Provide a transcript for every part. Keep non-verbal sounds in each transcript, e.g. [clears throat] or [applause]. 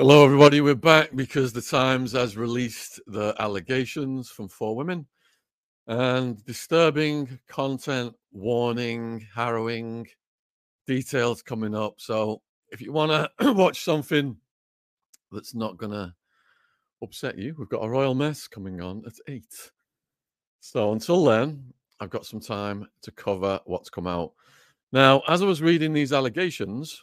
Hello, everybody. We're back because the Times has released the allegations from four women and disturbing content, warning, harrowing details coming up. So, if you want [clears throat] to watch something that's not going to upset you, we've got a royal mess coming on at eight. So, until then, I've got some time to cover what's come out. Now, as I was reading these allegations,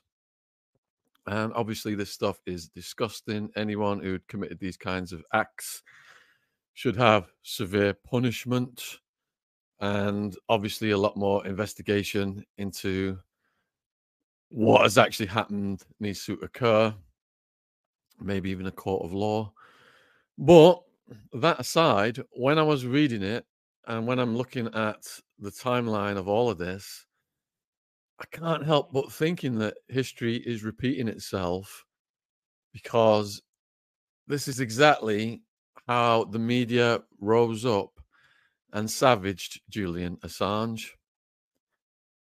and obviously, this stuff is disgusting. Anyone who had committed these kinds of acts should have severe punishment and obviously a lot more investigation into what has actually happened needs to occur, maybe even a court of law. But that aside, when I was reading it and when I'm looking at the timeline of all of this, I can't help but thinking that history is repeating itself because this is exactly how the media rose up and savaged Julian Assange.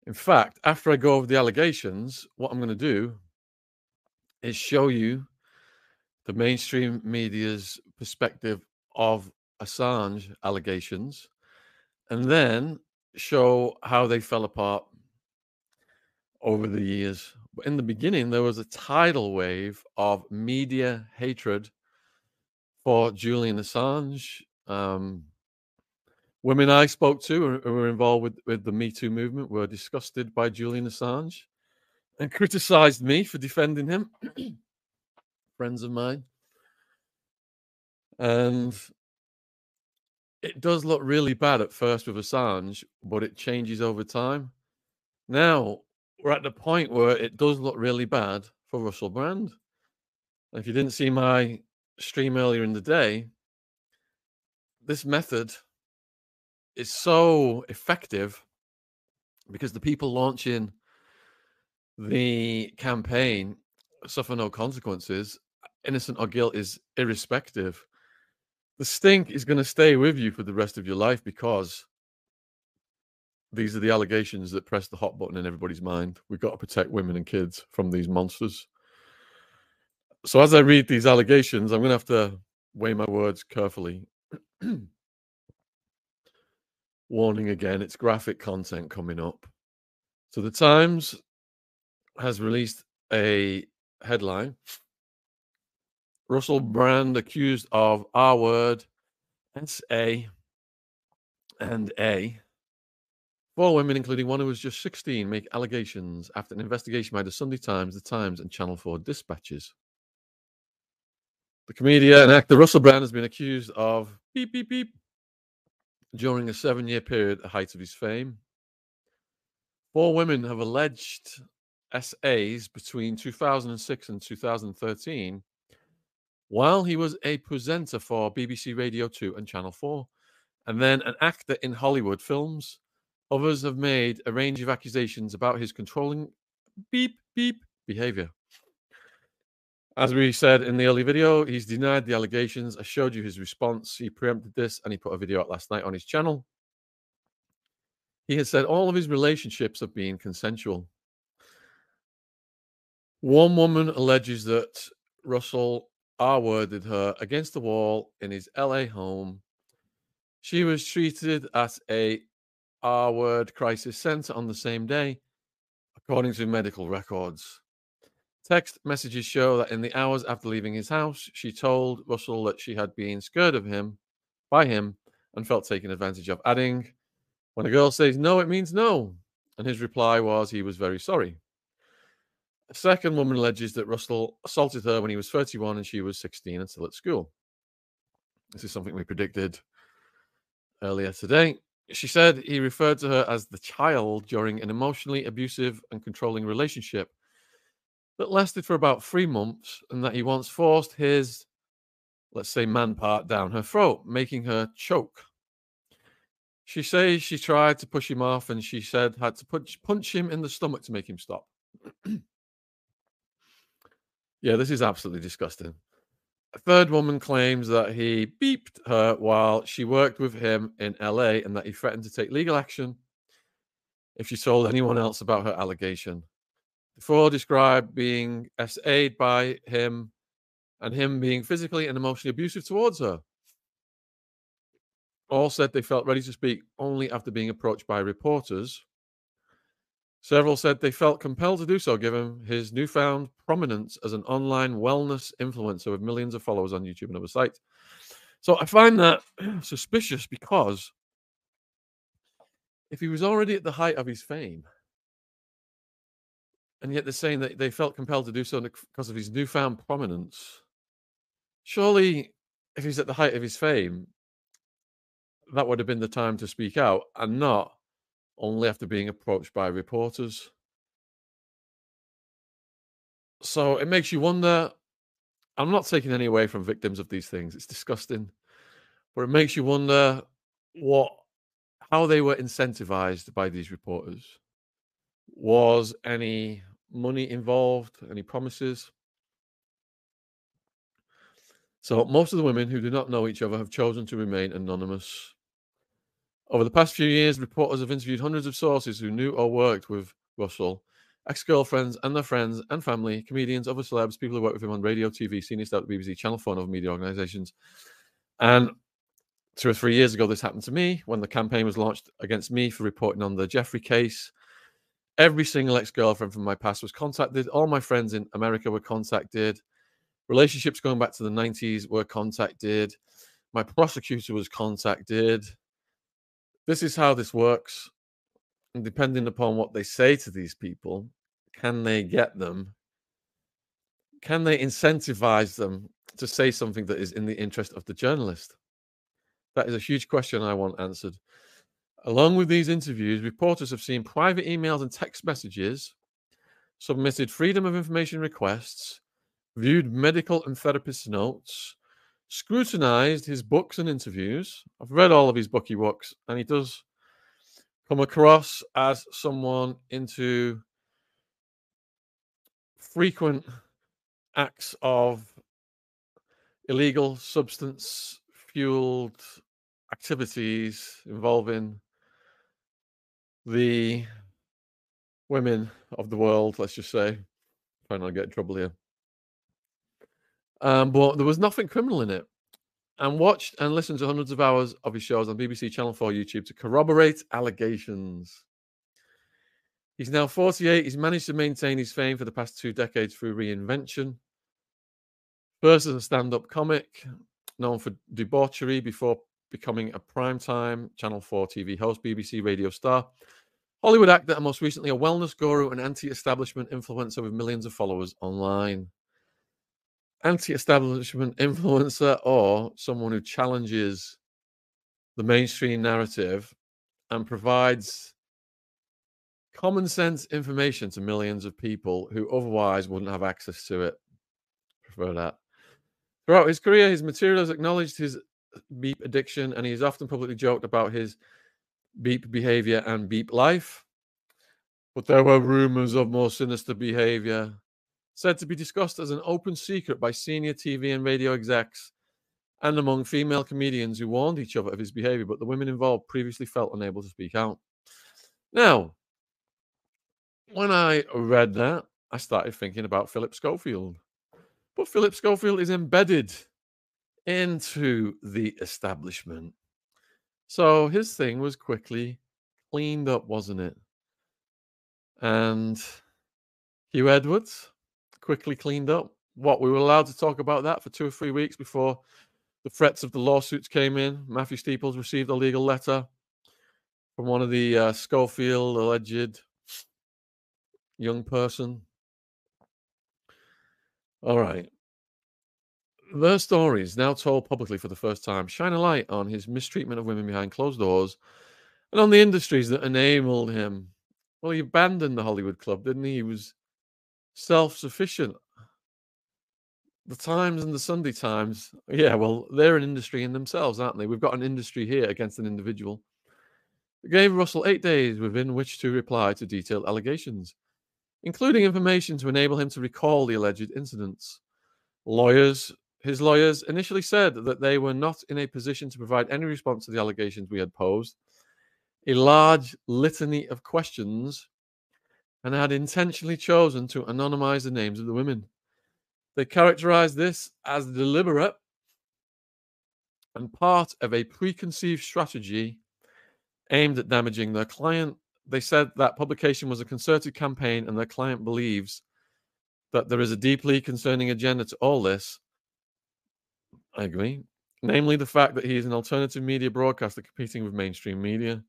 In fact, after I go over the allegations, what I'm going to do is show you the mainstream media's perspective of Assange allegations and then show how they fell apart over the years. In the beginning, there was a tidal wave of media hatred for Julian Assange. Um, women I spoke to who were involved with, with the Me Too movement were disgusted by Julian Assange and criticized me for defending him. [clears throat] Friends of mine. And it does look really bad at first with Assange, but it changes over time. Now, we're at the point where it does look really bad for Russell Brand. If you didn't see my stream earlier in the day, this method is so effective because the people launching the campaign suffer no consequences, innocent or guilt is irrespective. The stink is going to stay with you for the rest of your life because these are the allegations that press the hot button in everybody's mind. We've got to protect women and kids from these monsters. So as I read these allegations, I'm going to have to weigh my words carefully. [clears throat] Warning again, it's graphic content coming up. So the Times has released a headline Russell Brand accused of R word, S A, and A Four women, including one who was just 16, make allegations after an investigation by the Sunday Times, the Times, and Channel 4 dispatches. The comedian and actor Russell Brand has been accused of beep, beep, beep during a seven year period at the height of his fame. Four women have alleged SAs between 2006 and 2013 while he was a presenter for BBC Radio 2 and Channel 4, and then an actor in Hollywood films Others have made a range of accusations about his controlling beep beep behavior. As we said in the early video, he's denied the allegations. I showed you his response. He preempted this and he put a video out last night on his channel. He has said all of his relationships have been consensual. One woman alleges that Russell R worded her against the wall in his LA home. She was treated at a R word crisis center on the same day, according to medical records. Text messages show that in the hours after leaving his house, she told Russell that she had been scared of him by him and felt taken advantage of, adding, When a girl says no, it means no. And his reply was he was very sorry. A second woman alleges that Russell assaulted her when he was 31 and she was 16 and still at school. This is something we predicted earlier today. She said he referred to her as the child during an emotionally abusive and controlling relationship that lasted for about three months, and that he once forced his, let's say, man part down her throat, making her choke. She says she tried to push him off, and she said had to punch, punch him in the stomach to make him stop. [clears throat] yeah, this is absolutely disgusting. A third woman claims that he beeped her while she worked with him in LA and that he threatened to take legal action if she told anyone else about her allegation. The four described being SA'd by him and him being physically and emotionally abusive towards her. All said they felt ready to speak only after being approached by reporters. Several said they felt compelled to do so given his newfound prominence as an online wellness influencer with millions of followers on YouTube and other sites. So I find that [clears throat] suspicious because if he was already at the height of his fame, and yet they're saying that they felt compelled to do so because of his newfound prominence, surely if he's at the height of his fame, that would have been the time to speak out and not only after being approached by reporters. So it makes you wonder. I'm not taking any away from victims of these things. It's disgusting. But it makes you wonder what how they were incentivized by these reporters. Was any money involved? Any promises? So most of the women who do not know each other have chosen to remain anonymous. Over the past few years, reporters have interviewed hundreds of sources who knew or worked with Russell, ex girlfriends and their friends and family, comedians, other celebs, people who worked with him on radio, TV, senior staff at BBC, Channel 4, and other media organizations. And two or three years ago, this happened to me when the campaign was launched against me for reporting on the Jeffrey case. Every single ex girlfriend from my past was contacted. All my friends in America were contacted. Relationships going back to the 90s were contacted. My prosecutor was contacted this is how this works. And depending upon what they say to these people, can they get them? Can they incentivize them to say something that is in the interest of the journalist? That is a huge question I want answered. Along with these interviews, reporters have seen private emails and text messages, submitted freedom of information requests, viewed medical and therapist notes, scrutinized his books and interviews. I've read all of his booky books, and he does come across as someone into frequent acts of illegal substance fueled activities involving the women of the world, let's just say. Trying not to get in trouble here. Um, but there was nothing criminal in it. And watched and listened to hundreds of hours of his shows on BBC Channel 4 YouTube to corroborate allegations. He's now 48. He's managed to maintain his fame for the past two decades through reinvention. First as a stand up comic, known for debauchery before becoming a primetime Channel 4 TV host, BBC radio star, Hollywood actor, and most recently a wellness guru and anti establishment influencer with millions of followers online anti-establishment influencer or someone who challenges the mainstream narrative and provides common sense information to millions of people who otherwise wouldn't have access to it. Prefer that. Throughout his career, his material has acknowledged his beep addiction and he has often publicly joked about his beep behavior and beep life. But there were rumors of more sinister behavior said to be discussed as an open secret by senior TV and radio execs and among female comedians who warned each other of his behavior, but the women involved previously felt unable to speak out. Now, when I read that, I started thinking about Philip Schofield. But Philip Schofield is embedded into the establishment. So his thing was quickly cleaned up, wasn't it? And Huw Edwards, quickly cleaned up. What we were allowed to talk about that for two or three weeks before the threats of the lawsuits came in. Matthew Steeples received a legal letter from one of the uh, Schofield alleged young person. All right. Their stories, now told publicly for the first time, shine a light on his mistreatment of women behind closed doors and on the industries that enabled him. Well, he abandoned the Hollywood Club, didn't he? He was self sufficient. The Times and the Sunday Times, yeah, well, they're an industry in themselves, aren't they? We've got an industry here against an individual. It gave Russell eight days within which to reply to detailed allegations, including information to enable him to recall the alleged incidents. Lawyers, his lawyers, initially said that they were not in a position to provide any response to the allegations we had posed. A large litany of questions and had intentionally chosen to anonymize the names of the women. They characterized this as deliberate and part of a preconceived strategy aimed at damaging their client. They said that publication was a concerted campaign and their client believes that there is a deeply concerning agenda to all this. I agree. Namely, the fact that he is an alternative media broadcaster competing with mainstream media.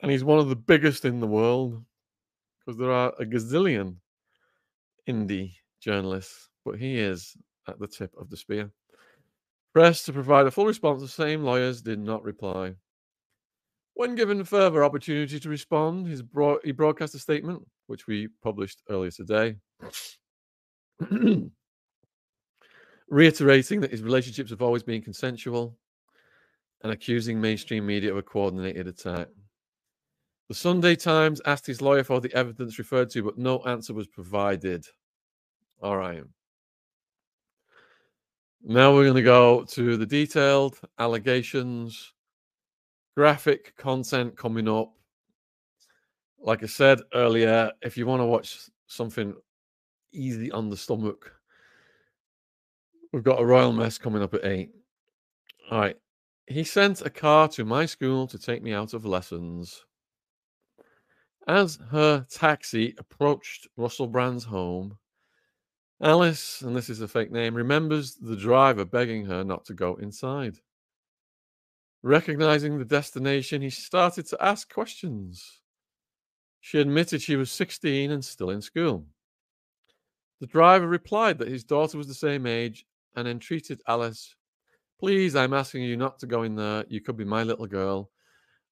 And he's one of the biggest in the world because there are a gazillion indie journalists, but he is at the tip of the spear. Pressed to provide a full response, the same lawyers did not reply. When given further opportunity to respond, broad, he broadcast a statement, which we published earlier today, [clears throat] reiterating that his relationships have always been consensual and accusing mainstream media of a coordinated attack. The Sunday Times asked his lawyer for the evidence referred to, but no answer was provided. All right. Now we're going to go to the detailed allegations, graphic content coming up. Like I said earlier, if you want to watch something easy on the stomach, we've got a royal mess coming up at eight. All right. He sent a car to my school to take me out of lessons. As her taxi approached Russell Brand's home, Alice, and this is a fake name, remembers the driver begging her not to go inside. Recognizing the destination, he started to ask questions. She admitted she was 16 and still in school. The driver replied that his daughter was the same age and entreated Alice, Please, I'm asking you not to go in there. You could be my little girl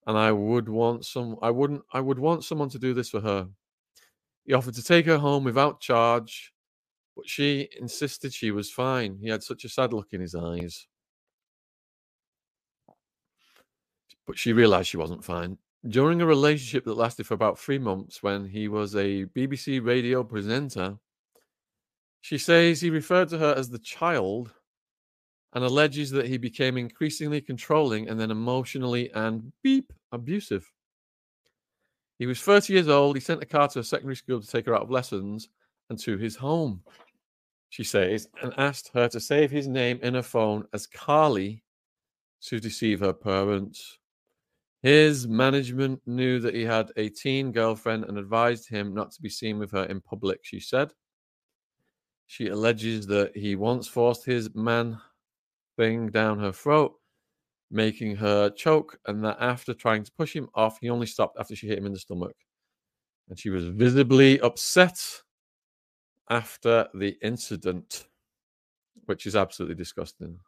and I would want some I wouldn't I would want someone to do this for her. He offered to take her home without charge, but she insisted she was fine. He had such a sad look in his eyes. But she realized she wasn't fine. During a relationship that lasted for about three months when he was a BBC radio presenter, she says he referred to her as the child and alleges that he became increasingly controlling and then emotionally and beep abusive. He was 30 years old. He sent a car to a secondary school to take her out of lessons and to his home, she says, and asked her to save his name in her phone as Carly to deceive her parents. His management knew that he had a teen girlfriend and advised him not to be seen with her in public, she said. She alleges that he once forced his man thing down her throat, making her choke, and that after trying to push him off, he only stopped after she hit him in the stomach. And she was visibly upset after the incident, which is absolutely disgusting.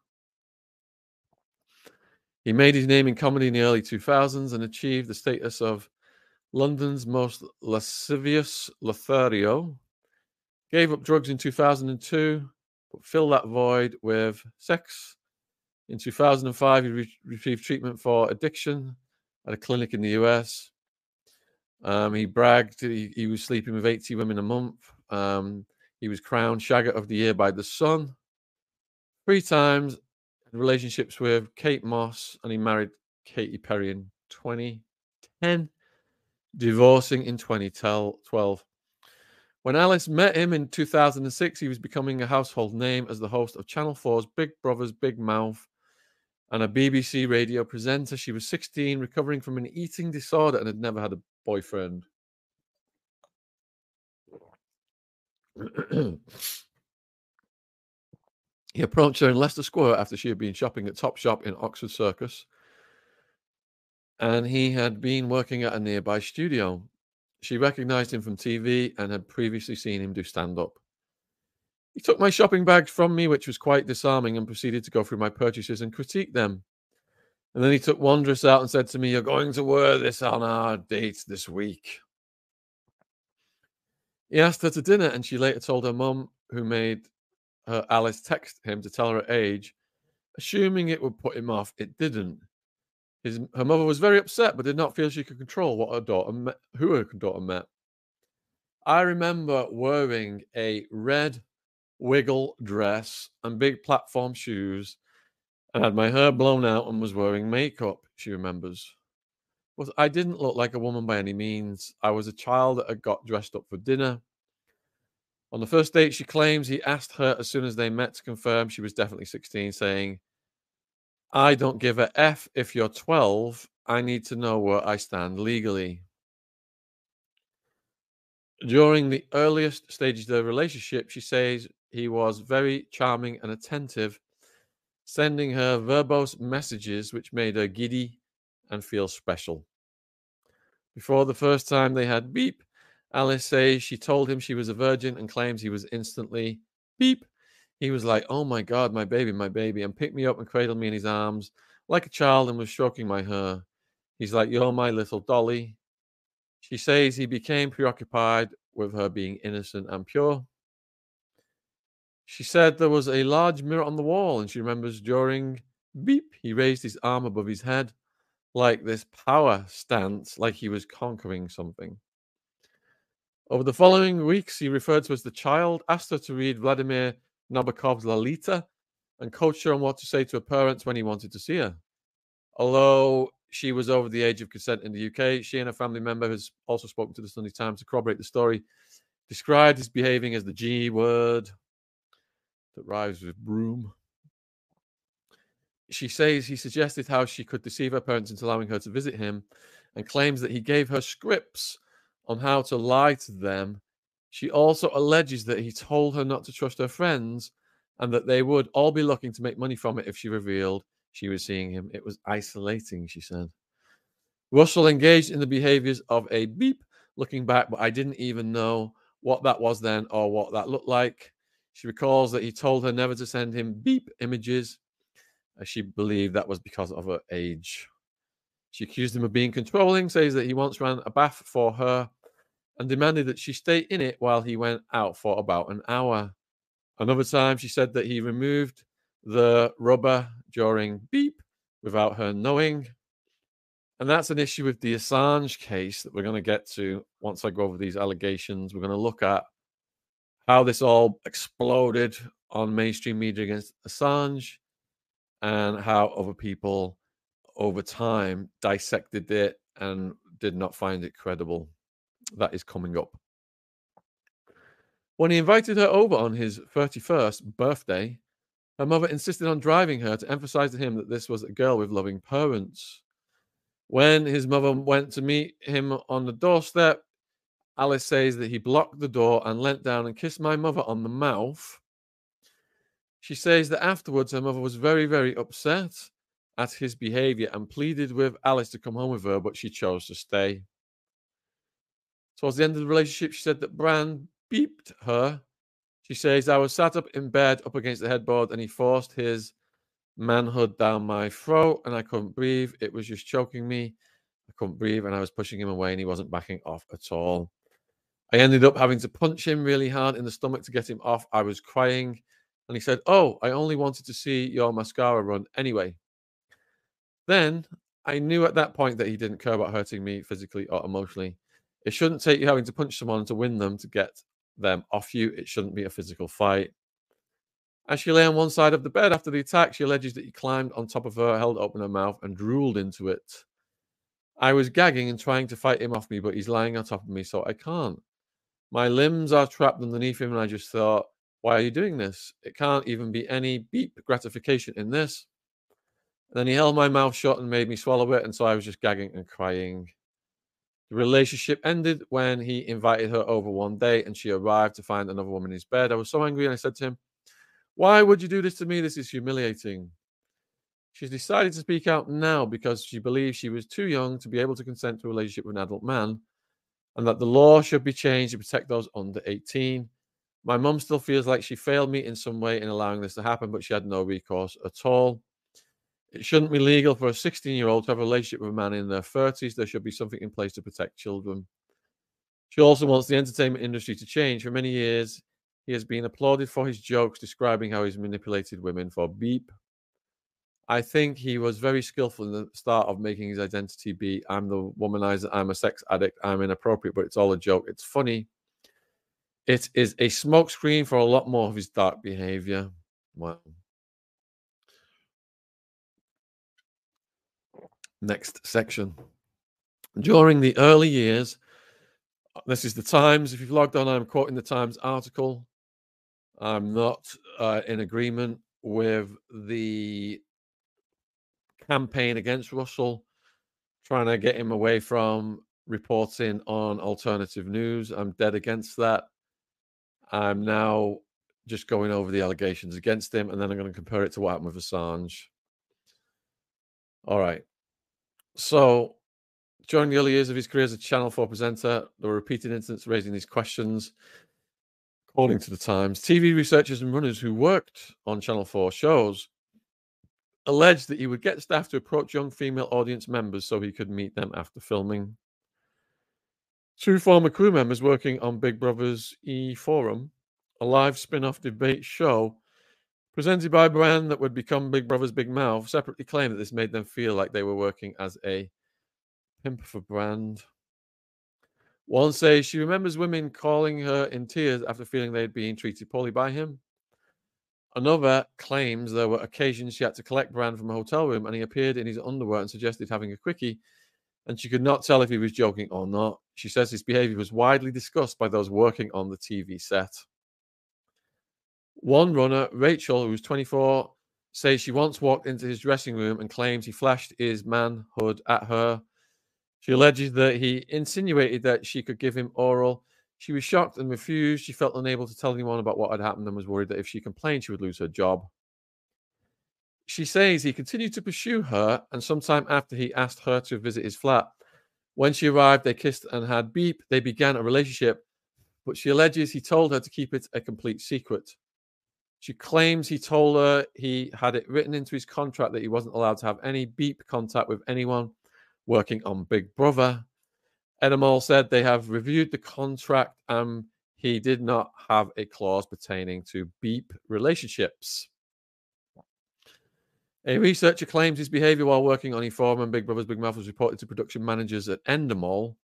He made his name in comedy in the early 2000s and achieved the status of London's most lascivious Lothario. Gave up drugs in 2002, but filled that void with sex in 2005, he re- received treatment for addiction at a clinic in the US. Um, he bragged he, he, was sleeping with 80 women a month. Um, he was crowned Shagger of the Year by The Sun. Three times relationships with Kate Moss, and he married Katy Perry in 2010, divorcing in 2012. When Alice met him in 2006, he was becoming a household name as the host of Channel 4's Big Brother's Big Mouth and a BBC radio presenter. She was 16, recovering from an eating disorder, and had never had a boyfriend. he approached her in Leicester Square after she had been shopping at Topshop in Oxford Circus, and he had been working at a nearby studio. She recognized him from TV and had previously seen him do stand up. He took my shopping bags from me, which was quite disarming, and proceeded to go through my purchases and critique them. And then he took one dress out and said to me, You're going to wear this on our date this week. He asked her to dinner, and she later told her mum, who made her Alice text him to tell her age, assuming it would put him off. It didn't. His, her mother was very upset, but did not feel she could control what her daughter met, um, who her daughter met. I remember wearing a red wiggle dress and big platform shoes and had my hair blown out and was wearing makeup, she remembers. But I didn't look like a woman by any means. I was a child that had got dressed up for dinner. On the first date, she claims he asked her as soon as they met to confirm she was definitely 16, saying, I don't give a F if you're 12. I need to know where I stand legally. During the earliest stages of the relationship, she says he was very charming and attentive, sending her verbose messages which made her giddy and feel special. Before the first time they had beep, Alice says she told him she was a virgin and claims he was instantly beep. He was like, Oh my God, my baby, my baby, and picked me up and cradled me in his arms like a child and was stroking my hair. He's like, You're my little dolly. She says he became preoccupied with her being innocent and pure. She said there was a large mirror on the wall, and she remembers during beep, he raised his arm above his head like this power stance, like he was conquering something. Over the following weeks, he referred to as the child, asked her to read Vladimir Nabokov's Lolita, and coached her on what to say to her parents when he wanted to see her. Although she was over the age of consent in the UK, she and a family member has also spoken to the Sunday Times to corroborate the story, described as behaving as the G word that rhymes with broom she says he suggested how she could deceive her parents into allowing her to visit him and claims that he gave her scripts on how to lie to them. She also alleges that he told her not to trust her friends and that they would all be looking to make money from it if she revealed she was seeing him. It was isolating, she said. Russell engaged in the behaviors of a beep looking back, but I didn't even know what that was then or what that looked like. She recalls that he told her never to send him beep images as she believed that was because of her age. She accused him of being controlling, says that he once ran a bath for her and demanded that she stay in it while he went out for about an hour. Another time, she said that he removed the rubber during beep without her knowing. And that's an issue with the Assange case that we're going to get to once I go over these allegations. We're going to look at how this all exploded on mainstream media against Assange and how other people over time dissected it and did not find it credible. That is coming up. When he invited her over on his 31st birthday, her mother insisted on driving her to emphasize to him that this was a girl with loving parents. When his mother went to meet him on the doorstep, Alice says that he blocked the door and leant down and kissed my mother on the mouth she says that afterwards her mother was very, very upset at his behavior and pleaded with Alice to come home with her, but she chose to stay. Towards the end of the relationship, she said that Brand beeped her. She says, I was sat up in bed up against the headboard and he forced his manhood down my throat and I couldn't breathe. It was just choking me. I couldn't breathe and I was pushing him away and he wasn't backing off at all. I ended up having to punch him really hard in the stomach to get him off. I was crying. And he said, Oh, I only wanted to see your mascara run anyway. Then I knew at that point that he didn't care about hurting me physically or emotionally. It shouldn't take you having to punch someone to win them to get them off you. It shouldn't be a physical fight. As she lay on one side of the bed after the attack, she alleges that he climbed on top of her, held open her mouth, and drooled into it. I was gagging and trying to fight him off me, but he's lying on top of me, so I can't. My limbs are trapped underneath him, and I just thought, why are you doing this? It can't even be any beep gratification in this. And then he held my mouth shut and made me swallow it. And so I was just gagging and crying. The relationship ended when he invited her over one day and she arrived to find another woman in his bed. I was so angry and I said to him, Why would you do this to me? This is humiliating. She's decided to speak out now because she believes she was too young to be able to consent to a relationship with an adult man and that the law should be changed to protect those under 18. My mum still feels like she failed me in some way in allowing this to happen, but she had no recourse at all. It shouldn't be legal for a 16 year old to have a relationship with a man in their 30s. There should be something in place to protect children. She also wants the entertainment industry to change. For many years, he has been applauded for his jokes describing how he's manipulated women for beep. I think he was very skillful in the start of making his identity be I'm the womanizer, I'm a sex addict, I'm inappropriate, but it's all a joke. It's funny. It is a smokescreen for a lot more of his dark behavior. Wow. Next section. During the early years This is the Times. If you've logged on, I'm quoting the Times article. I'm not uh, in agreement with the campaign against Russell, trying to get him away from reporting on alternative news. I'm dead against that. I'm now just going over the allegations against him, and then I'm going to compare it to what happened with Assange. All right. So, during the early years of his career as a Channel 4 presenter, there were repeated incidents raising these questions. According to the Times, TV researchers and runners who worked on Channel 4 shows alleged that he would get staff to approach young female audience members so he could meet them after filming. Two former crew members working on Big Brother's E Forum, a live spin off debate show presented by a brand that would become Big Brother's Big Mouth, separately claimed that this made them feel like they were working as a pimp for brand. One says she remembers women calling her in tears after feeling they had been treated poorly by him. Another claims there were occasions she had to collect Brand from a hotel room and he appeared in his underwear and suggested having a quickie, and she could not tell if he was joking or not. She says his behavior was widely discussed by those working on the TV set. One runner, Rachel, who's 24, says she once walked into his dressing room and claims he flashed his manhood at her. She alleges that he insinuated that she could give him oral. She was shocked and refused. She felt unable to tell anyone about what had happened and was worried that if she complained, she would lose her job. She says he continued to pursue her, and sometime after he asked her to visit his flat. When she arrived, they kissed and had beep. They began a relationship, but she alleges he told her to keep it a complete secret. She claims he told her he had it written into his contract that he wasn't allowed to have any beep contact with anyone working on Big Brother. Endemol said they have reviewed the contract and he did not have a clause pertaining to beep relationships. A researcher claims his behavior while working on Inform and Big Brother's Big Mouth was reported to production managers at Endemol,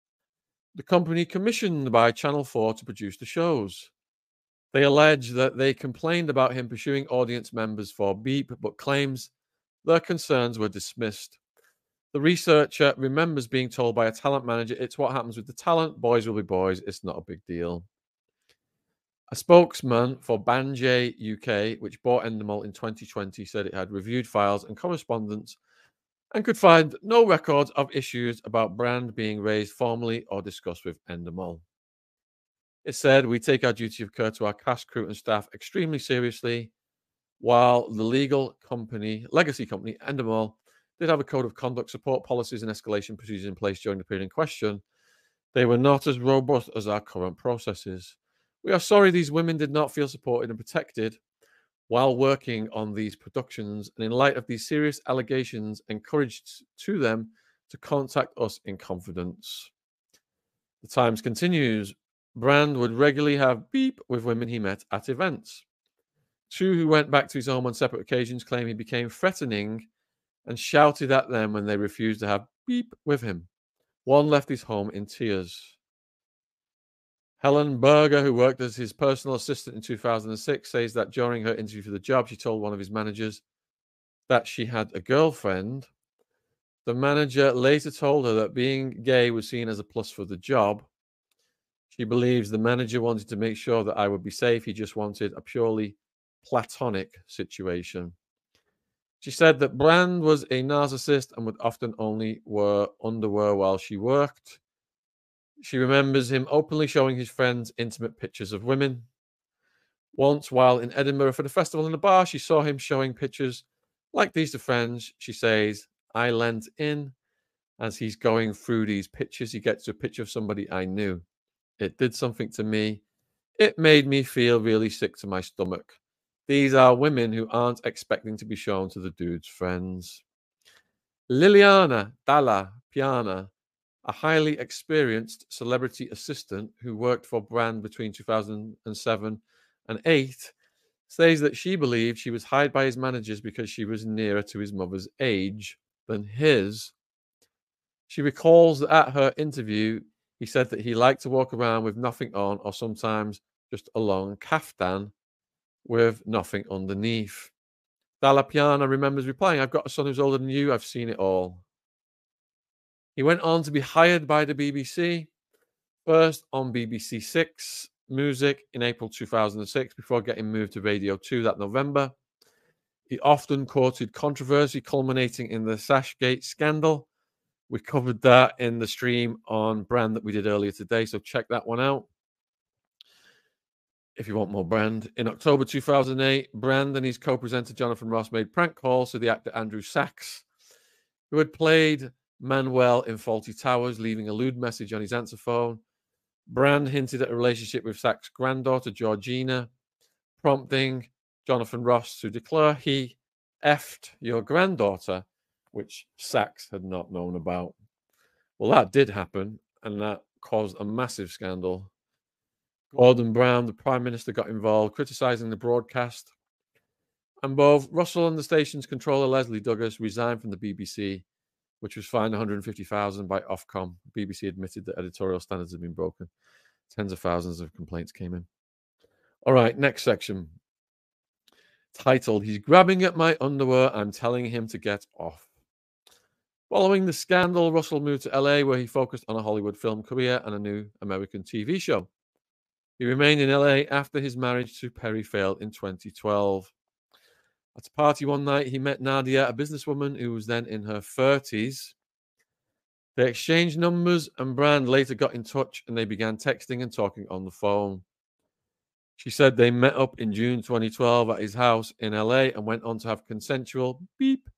the company commissioned by Channel 4 to produce the shows. They allege that they complained about him pursuing audience members for beep, but claims their concerns were dismissed. The researcher remembers being told by a talent manager, It's what happens with the talent. Boys will be boys. It's not a big deal. A spokesman for Banijay UK, which bought Endemol in 2020, said it had reviewed files and correspondence and could find no records of issues about brand being raised formally or discussed with Endemol. It said, We take our duty of care to our cast, crew, and staff extremely seriously. While the legal company, legacy company, Endemol, did have a code of conduct, support policies, and escalation procedures in place during the period in question, they were not as robust as our current processes. We are sorry these women did not feel supported and protected while working on these productions, and in light of these serious allegations, encouraged to them to contact us in confidence. The Times continues Brand would regularly have beep with women he met at events. Two who went back to his home on separate occasions claim he became threatening and shouted at them when they refused to have beep with him. One left his home in tears. Helen Berger, who worked as his personal assistant in 2006, says that during her interview for the job, she told one of his managers that she had a girlfriend. The manager later told her that being gay was seen as a plus for the job she believes the manager wanted to make sure that I would be safe. He just wanted a purely platonic situation. She said that Brand was a narcissist and would often only wear underwear while she worked. She remembers him openly showing his friends intimate pictures of women. Once, while in Edinburgh for the festival in a bar, she saw him showing pictures like these to friends. She says, I lent in as he's going through these pictures. He gets a picture of somebody I knew. It did something to me. It made me feel really sick to my stomach. These are women who aren't expecting to be shown to the dude's friends. Liliana Dalla Piana, a highly experienced celebrity assistant who worked for Brand between 2007 and 8, says that she believed she was hired by his managers because she was nearer to his mother's age than his. She recalls that at her interview, he said that he liked to walk around with nothing on, or sometimes just a long kaftan with nothing underneath. Dalla remembers replying, I've got a son who's older than you. I've seen it all. He went on to be hired by the BBC. First on BBC Six Music in April 2006 before getting moved to Radio 2 that November. He often courted controversy culminating in the Sachsgate scandal. We covered that in the stream on Brand that we did earlier today, so check that one out if you want more Brand. In October 2008, Brand and his co presenter Jonathan Ross made prank calls to the actor Andrew Sachs, who had played Manuel in Fawlty Towers, leaving a lewd message on his answer phone. Brand hinted at a relationship with Sachs' granddaughter, Georgina, prompting Jonathan Ross to declare he effed your granddaughter, which Sachs had not known about. Well, that did happen, and that caused a massive scandal. Gordon Brown, the Prime Minister, got involved, criticising the broadcast. And both Russell and the station's controller, Lesley Douglas, resigned from the BBC, which was fined 150,000 by Ofcom. BBC admitted that editorial standards had been broken. Tens of thousands of complaints came in. All right, next section. Titled, He's Grabbing at My Underwear. I'm Telling Him to Get Off. Following the scandal, Russell moved to LA where he focused on a Hollywood film career and a new American TV show. He remained in LA after his marriage to Perry failed in 2012. At a party one night, he met Nadia, a businesswoman who was then in her 30s. They exchanged numbers, and Brand later got in touch and they began texting and talking on the phone. She said they met up in June 2012 at his house in LA and went on to have consensual beep,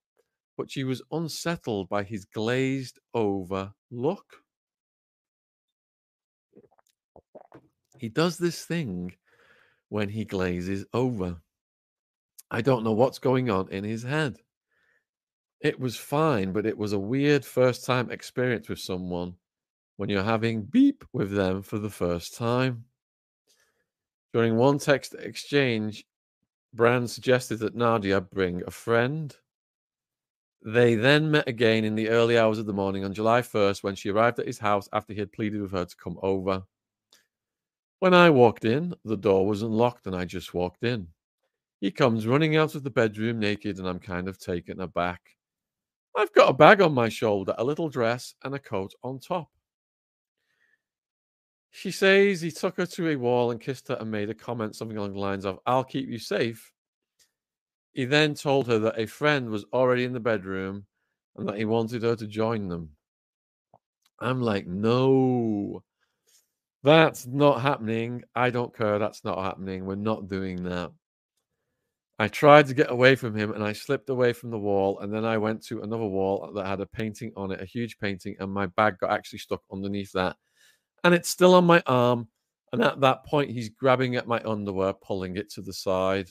but she was unsettled by his glazed over look. He does this thing when he glazes over. I don't know what's going on in his head. It was fine, but it was a weird first time experience with someone when you're having beep with them for the first time. During one text exchange, Brand suggested that Nadia bring a friend. They then met again in the early hours of the morning on July 1st when she arrived at his house after he had pleaded with her to come over. When I walked in, the door was unlocked and I just walked in. He comes running out of the bedroom naked, and I'm kind of taken aback. I've got a bag on my shoulder, a little dress, and a coat on top. She says he took her to a wall and kissed her and made a comment, something along the lines of, I'll keep you safe. He then told her that a friend was already in the bedroom and that he wanted her to join them. I'm like, no. That's not happening. I don't care. That's not happening. We're not doing that. I tried to get away from him and I slipped away from the wall. And then I went to another wall that had a painting on it, a huge painting, and my bag got actually stuck underneath that. And it's still on my arm. And at that point, he's grabbing at my underwear, pulling it to the side.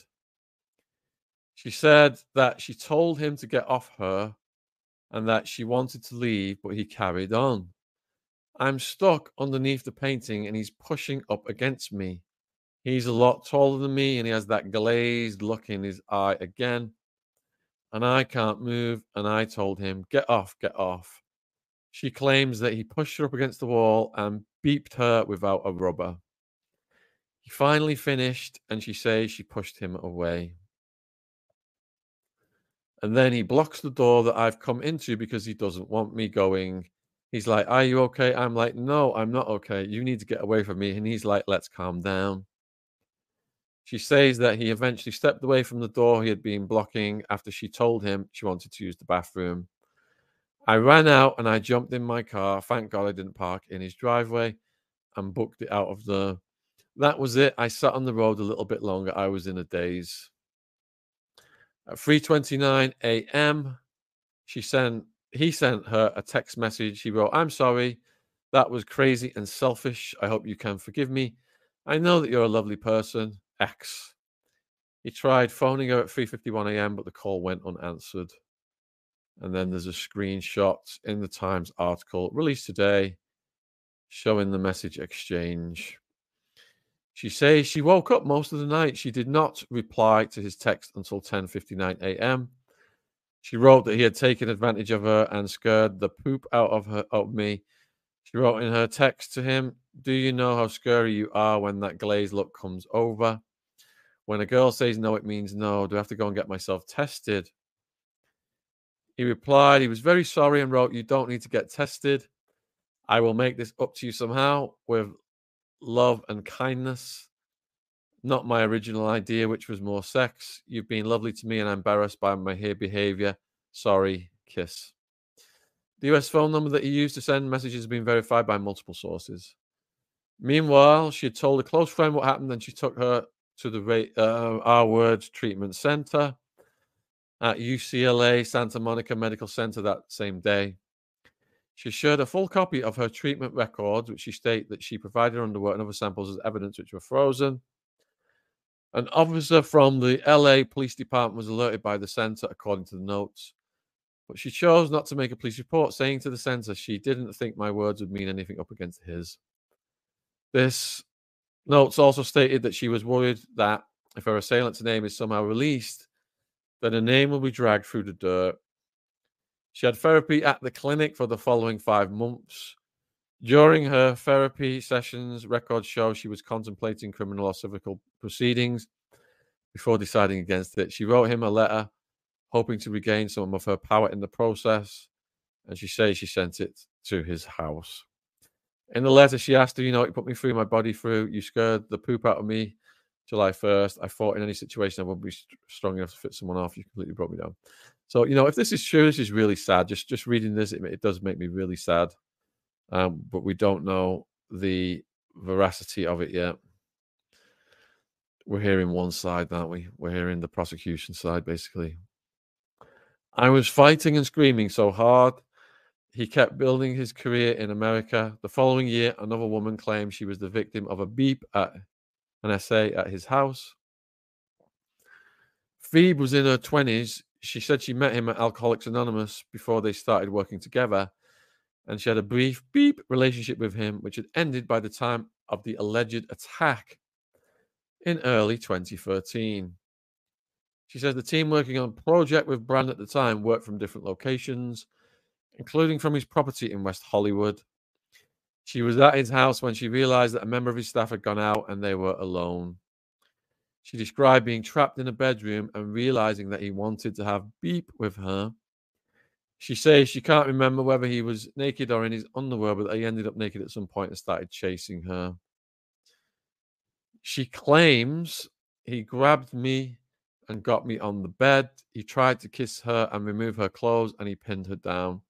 She said that she told him to get off her and that she wanted to leave, but he carried on. I'm stuck underneath the painting and he's pushing up against me. He's a lot taller than me and he has that glazed look in his eye again. And I can't move. And I told him, Get off, get off. She claims that he pushed her up against the wall and beeped her without a rubber. He finally finished and she says she pushed him away. And then he blocks the door that I've come into because he doesn't want me going He's like, Are you okay? I'm like, No, I'm not okay. You need to get away from me. And he's like, Let's calm down. She says that he eventually stepped away from the door he had been blocking after she told him she wanted to use the bathroom. I ran out and I jumped in my car. Thank God I didn't park in his driveway and booked it out of the. That was it. I sat on the road a little bit longer. I was in a daze. At 3:29 a.m., she sent he sent her a text message. He wrote, I'm sorry. That was crazy and selfish. I hope you can forgive me. I know that you're a lovely person. X. He tried phoning her at 3:51 a.m., but the call went unanswered. And then there's a screenshot in the Times article released today showing the message exchange. She says she woke up most of the night. She did not reply to his text until 10:59 a.m. She wrote that he had taken advantage of her and scared the poop out of her of me. She wrote in her text to him, Do you know how scary you are when that glazed look comes over? When a girl says no, it means no. Do I have to go and get myself tested? He replied, he was very sorry and wrote, You don't need to get tested. I will make this up to you somehow with love and kindness. Not my original idea, which was more sex. You've been lovely to me and I'm embarrassed by my here behavior. Sorry, kiss. The US phone number that he used to send messages has been verified by multiple sources. Meanwhile, she had told a close friend what happened and she took her to the uh, R Word Treatment Center at UCLA Santa Monica Medical Center that same day. She shared a full copy of her treatment records, which she stated that she provided underwear and other samples as evidence which were frozen. An officer from the LA Police Department was alerted by the center, according to the notes. But she chose not to make a police report, saying to the center she didn't think my words would mean anything up against his. This notes also stated that she was worried that if her assailant's name is somehow released, then her name will be dragged through the dirt. She had therapy at the clinic for the following five months. During her therapy sessions, records show she was contemplating criminal or civil proceedings before deciding against it. She wrote him a letter hoping to regain some of her power in the process, and she says she sent it to his house. In the letter, she asked, Do you know you put me through, my body through? You scared the poop out of me July 1st. I thought in any situation I wouldn't be strong enough to fit someone off. You completely brought me down. So, you know, if this is true, this is really sad. Just just reading this, it, it does make me really sad. Um, but we don't know the veracity of it yet. We're hearing one side, aren't we? We're hearing the prosecution side, basically. I was fighting and screaming so hard he kept building his career in America. The following year, another woman claimed she was the victim of a beep at an essay at his house. Phoebe was in her 20s. She said she met him at Alcoholics Anonymous before they started working together. And she had a brief beep relationship with him, which had ended by the time of the alleged attack in early 2013. She says the team working on project with Brand at the time worked from different locations including from his property in West Hollywood. She was at his house when she realized that a member of his staff had gone out and they were alone. She described being trapped in a bedroom and realizing that he wanted to have beep with her. She says she can't remember whether he was naked or in his underwear, but he ended up naked at some point and started chasing her. She claims he grabbed me and got me on the bed. He tried to kiss her and remove her clothes and he pinned her down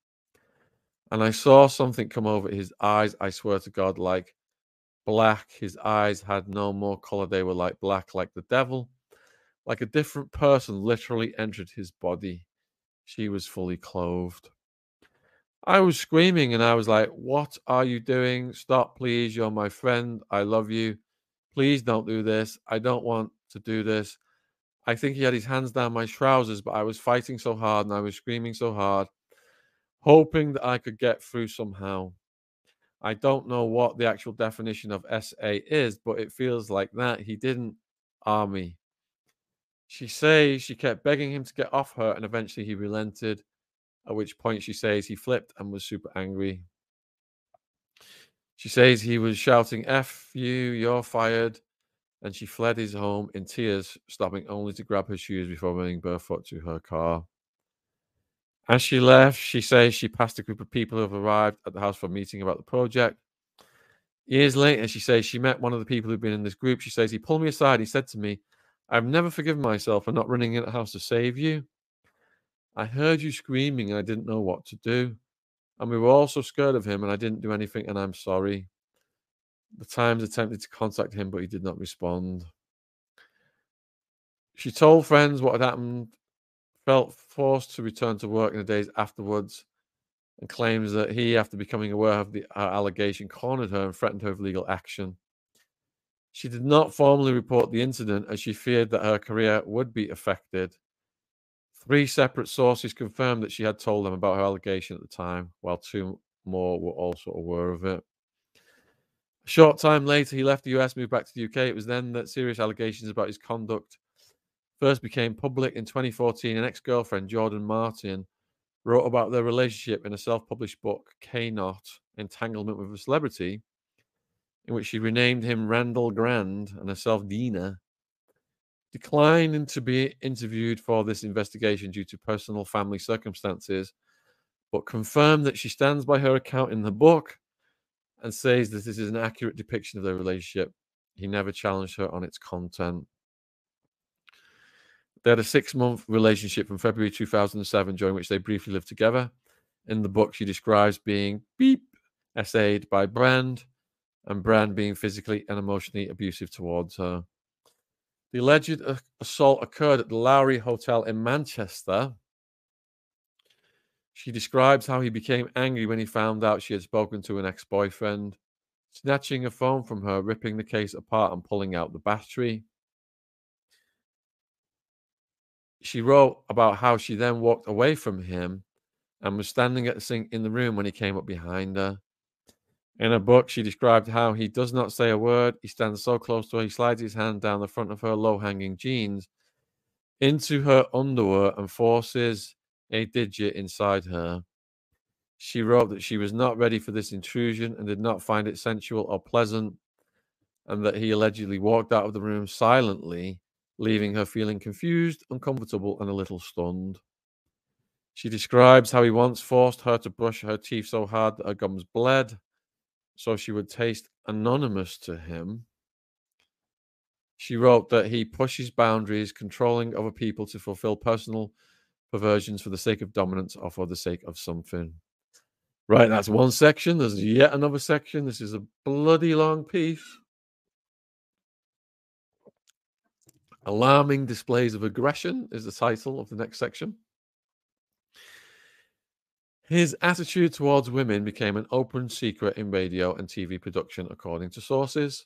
and I saw something come over his eyes. I swear to God, like black. His eyes had no more color. They were like black, like the devil. Like a different person literally entered his body. She was fully clothed. I was screaming and I was like, What are you doing? Stop, please. You're my friend. I love you. Please don't do this. I don't want to do this. I think he had his hands down my trousers, but I was fighting so hard and I was screaming so hard hoping that I could get through somehow. I don't know what the actual definition of SA is, but it feels like that. He didn't army. She says she kept begging him to get off her, and eventually he relented. At which point she says he flipped and was super angry. She says he was shouting, F you, you're fired. And she fled his home in tears, stopping only to grab her shoes before running barefoot to her car. As she left, she says she passed a group of people who have arrived at the house for a meeting about the project. Years later, she says she met one of the people who've been in this group. She says he pulled me aside. He said to me, I've never forgiven myself for not running in the house to save you. I heard you screaming and I didn't know what to do. And we were all so scared of him and I didn't do anything and I'm sorry. The Times attempted to contact him, but he did not respond. She told friends what had happened felt forced to return to work in the days afterwards and claims that he, after becoming aware of the uh, allegation, cornered her and threatened her with legal action. She did not formally report the incident as she feared that her career would be affected. Three separate sources confirmed that she had told them about her allegation at the time, while two more were also aware of it. A short time later, he left the US, moved back to the UK. It was then that serious allegations about his conduct first became public in 2014, an ex girlfriend, Jordan Martin, wrote about their relationship in a self published book, Kept An Entanglement with a Celebrity, in which she renamed him Randall Grand and herself Dina. Declining to be interviewed for this investigation due to personal family circumstances, but confirmed that she stands by her account in the book and says that this is an accurate depiction of their relationship. He never challenged her on its content. They had a six month relationship from February 2007, during which they briefly lived together. In the book, she describes being beep essayed by Brand and Brand being physically and emotionally abusive towards her. The alleged assault occurred at the Lowry Hotel in Manchester. She describes how he became angry when he found out she had spoken to an ex boyfriend, snatching a phone from her, ripping the case apart, and pulling out the battery. She wrote about how she then walked away from him and was standing at the sink in the room when he came up behind her. In a book, she described how he does not say a word. He stands so close to her, he slides his hand down the front of her low hanging jeans into her underwear and forces a digit inside her. She wrote that she was not ready for this intrusion and did not find it sensual or pleasant, and that he allegedly walked out of the room silently, leaving her feeling confused, uncomfortable, and a little stunned. She describes how he once forced her to brush her teeth so hard that her gums bled so she would taste anonymous to him. She wrote that he pushes boundaries, controlling other people to fulfill personal perversions for the sake of dominance or for the sake of something. Right, that's one section. There's yet another section. This is a bloody long piece. Alarming displays of aggression is the title of the next section. His attitude towards women became an open secret in radio and TV production, according to sources.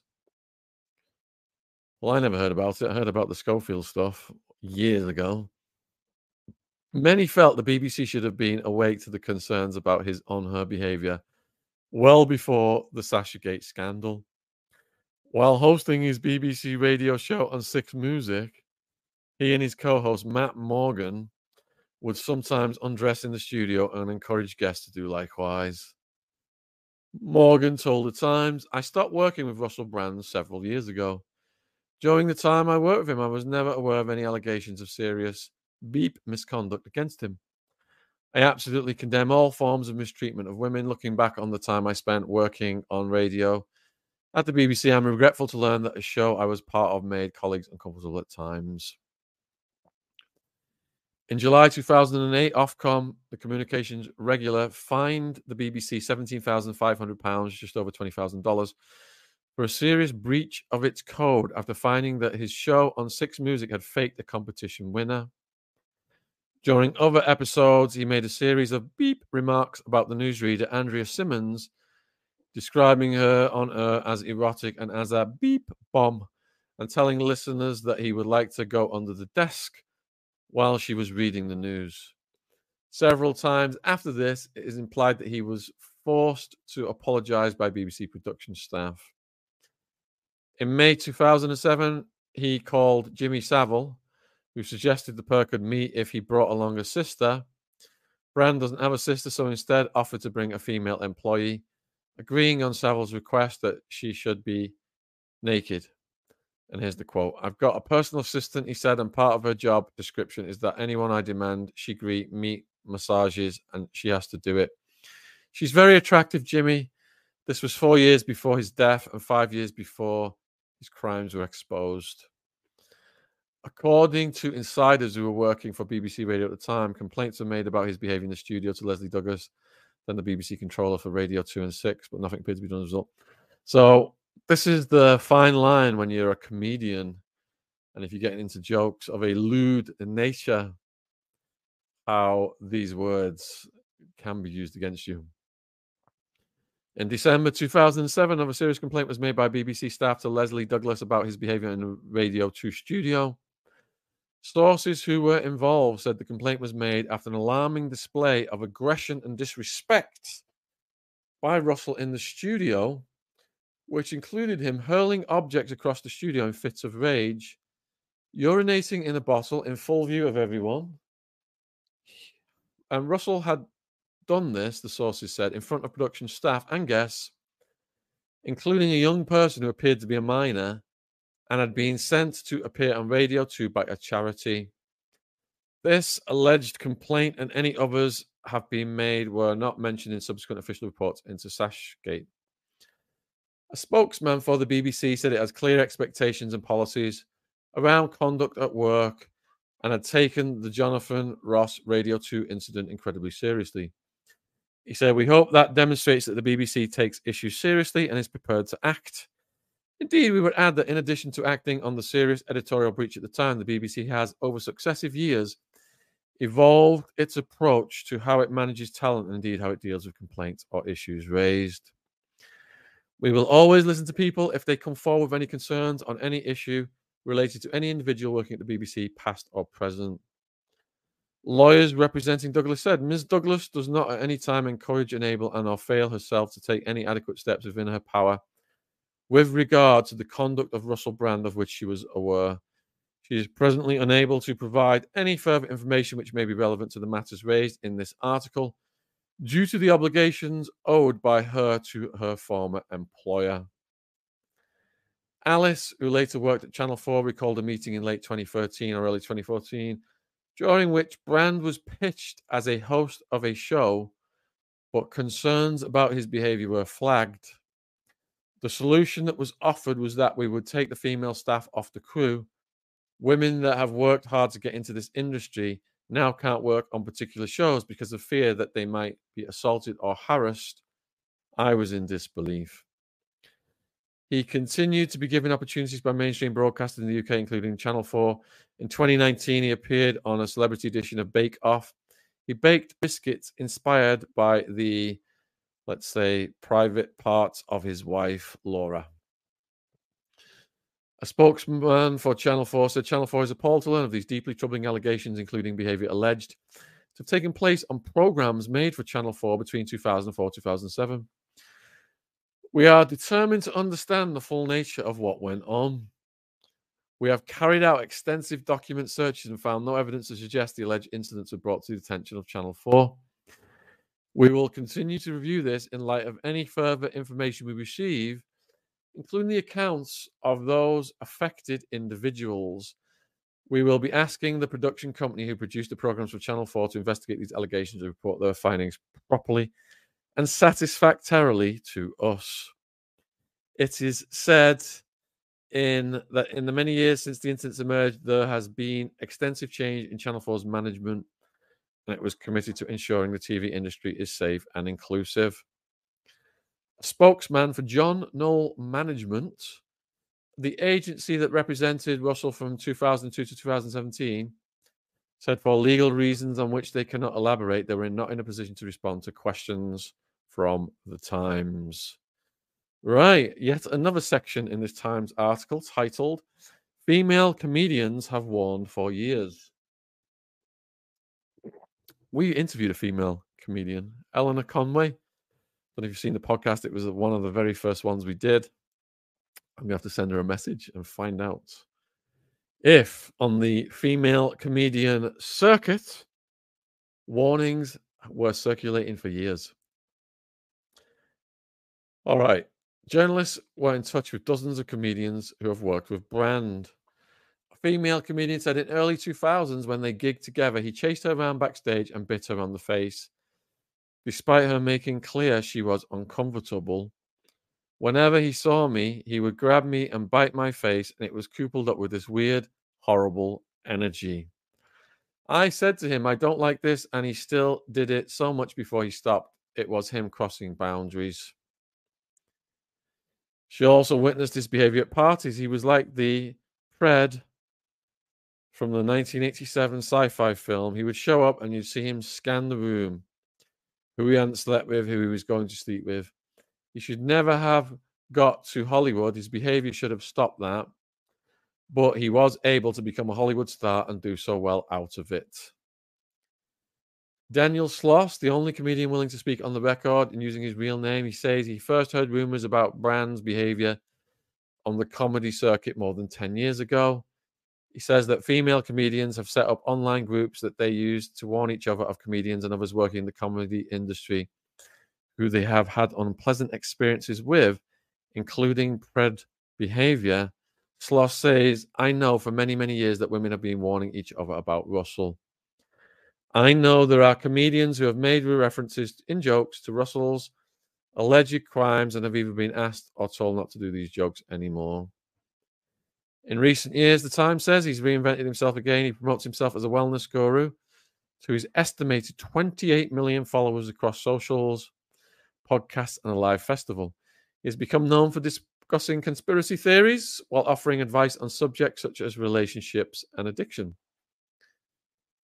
Well, I never heard about it. I heard about the Schofield stuff years ago. Many felt the BBC should have been awake to the concerns about his on her behaviour well before the Sachsgate scandal. While hosting his BBC radio show on Six Music, he and his co host Matt Morgan would sometimes undress in the studio and encourage guests to do likewise. Morgan told the Times, I stopped working with Russell Brand several years ago. During the time I worked with him, I was never aware of any allegations of serious beep misconduct against him. I absolutely condemn all forms of mistreatment of women. Looking back on the time I spent working on radio at the BBC, I'm regretful to learn that a show I was part of made colleagues uncomfortable at times. In July 2008, Ofcom, the communications regular, fined the BBC £17,500, just over $20,000, for a serious breach of its code after finding that his show on Six Music had faked a competition winner. During other episodes, he made a series of beep remarks about the newsreader Andrea Simmons, describing her on air as erotic and as a beep bomb, and telling listeners that he would like to go under the desk while she was reading the news. Several times after this, it is implied that he was forced to apologize by BBC production staff. In May 2007, he called Jimmy Savile, who suggested the pair could meet if he brought along a sister. Brand doesn't have a sister, so instead offered to bring a female employee, agreeing on Savile's request that she should be naked. And here's the quote I've got a personal assistant, he said, and part of her job description is that anyone I demand she greet, meet, massages, and she has to do it. She's very attractive, Jimmy. This was four years before his death and five years before his crimes were exposed. According to insiders who were working for BBC Radio at the time, complaints were made about his behavior in the studio to Lesley Douglas, then the BBC controller for Radio 2 and 6, but nothing appeared to be done as a result. So this is the fine line when you're a comedian and if you're getting into jokes of a lewd nature, how these words can be used against you. In December 2007, a serious complaint was made by BBC staff to Lesley Douglas about his behavior in the Radio 2 studio. Sources who were involved said the complaint was made after an alarming display of aggression and disrespect by Russell in the studio which included him hurling objects across the studio in fits of rage, urinating in a bottle in full view of everyone. And Russell had done this, the sources said, in front of production staff and guests, including a young person who appeared to be a minor and had been sent to appear on Radio 2 by a charity. This alleged complaint and any others have been made were not mentioned in subsequent official reports into Sachsgate. A spokesman for the BBC said it has clear expectations and policies around conduct at work and had taken the Jonathan Ross Radio 2 incident incredibly seriously. He said, We hope that demonstrates that the BBC takes issues seriously and is prepared to act. Indeed, we would add that in addition to acting on the serious editorial breach at the time, the BBC has, over successive years, evolved its approach to how it manages talent and indeed how it deals with complaints or issues raised. We will always listen to people if they come forward with any concerns on any issue related to any individual working at the BBC, past or present. Lawyers representing Douglas said Ms. Douglas does not at any time encourage, enable, and or fail herself to take any adequate steps within her power with regard to the conduct of Russell Brand of which she was aware. She is presently unable to provide any further information which may be relevant to the matters raised in this article due to the obligations owed by her to her former employer. Alice, who later worked at Channel 4, recalled a meeting in late 2013 or early 2014 during which Brand was pitched as a host of a show, but concerns about his behavior were flagged. The solution that was offered was that we would take the female staff off the crew. Women that have worked hard to get into this industry now can't work on particular shows because of fear that they might be assaulted or harassed. I was in disbelief. He continued to be given opportunities by mainstream broadcasters in the UK, including Channel 4. In 2019, he appeared on a celebrity edition of Bake Off. He baked biscuits inspired by the, let's say, private parts of his wife, Laura. A spokesman for Channel 4 said Channel 4 is appalled to learn of these deeply troubling allegations, including behavior alleged to have taken place on programs made for Channel 4 between 2004 2007. We are determined to understand the full nature of what went on. We have carried out extensive document searches and found no evidence to suggest the alleged incidents were brought to the attention of Channel 4. We will continue to review this in light of any further information we receive including the accounts of those affected individuals. We will be asking the production company who produced the programs for Channel 4 to investigate these allegations and report their findings properly and satisfactorily to us. It is said in that in the many years since the incidents emerged, there has been extensive change in Channel 4's management, and it was committed to ensuring the TV industry is safe and inclusive A spokesman for John Noel Management, the agency that represented Russell from 2002 to 2017, said for legal reasons on which they cannot elaborate, they were not in a position to respond to questions from the Times. Right, yet another section in this Times article titled Female Comedians Have Warned for Years. We interviewed a female comedian, Eleanor Conway, but if you've seen the podcast, it was one of the very first ones we did. I'm gonna have to send her a message and find out if on the female comedian circuit warnings were circulating for years. All right. Journalists were in touch with dozens of comedians who have worked with Brand. Female comedian said in early 2000s when they gigged together, he chased her around backstage and bit her on the face. Despite her making clear she was uncomfortable, whenever he saw me, he would grab me and bite my face, and it was coupled up with this weird, horrible energy. I said to him, I don't like this, and he still did it so much before he stopped. It was him crossing boundaries. She also witnessed his behavior at parties. He was like the Pred from the 1987 sci fi film. He would show up and you'd see him scan the room who he hadn't slept with, who he was going to sleep with. He should never have got to Hollywood. His behavior should have stopped that. But he was able to become a Hollywood star and do so well out of it. Daniel Sloss, the only comedian willing to speak on the record and using his real name, he says he first heard rumors about Brand's behavior on the comedy circuit more than 10 years ago. He says that female comedians have set up online groups that they use to warn each other of comedians and others working in the comedy industry who they have had unpleasant experiences with, including pred behavior. Sloss says, I know for many, many years that women have been warning each other about Russell. I know there are comedians who have made references in jokes to Russell's alleged crimes and have either been asked or told not to do these jokes anymore. In recent years, the Times says he's reinvented himself again. He promotes himself as a wellness guru to his estimated 28 million followers across socials, podcasts, and a live festival. He has become known for discussing conspiracy theories while offering advice on subjects such as relationships and addiction.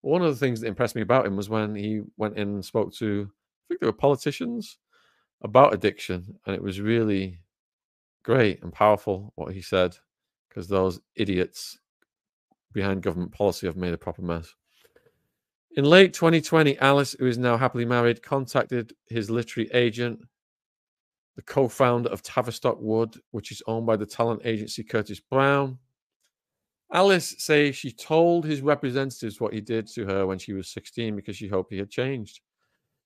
One of the things that impressed me about him was when he went in and spoke to, I think they were politicians, about addiction. And it was really great and powerful what he said because those idiots behind government policy have made a proper mess. In late 2020, Alice, who is now happily married, contacted his literary agent, the co founder of Tavistock Wood, which is owned by the talent agency Curtis Brown. Alice says she told his representatives what he did to her when she was 16 because she hoped he had changed.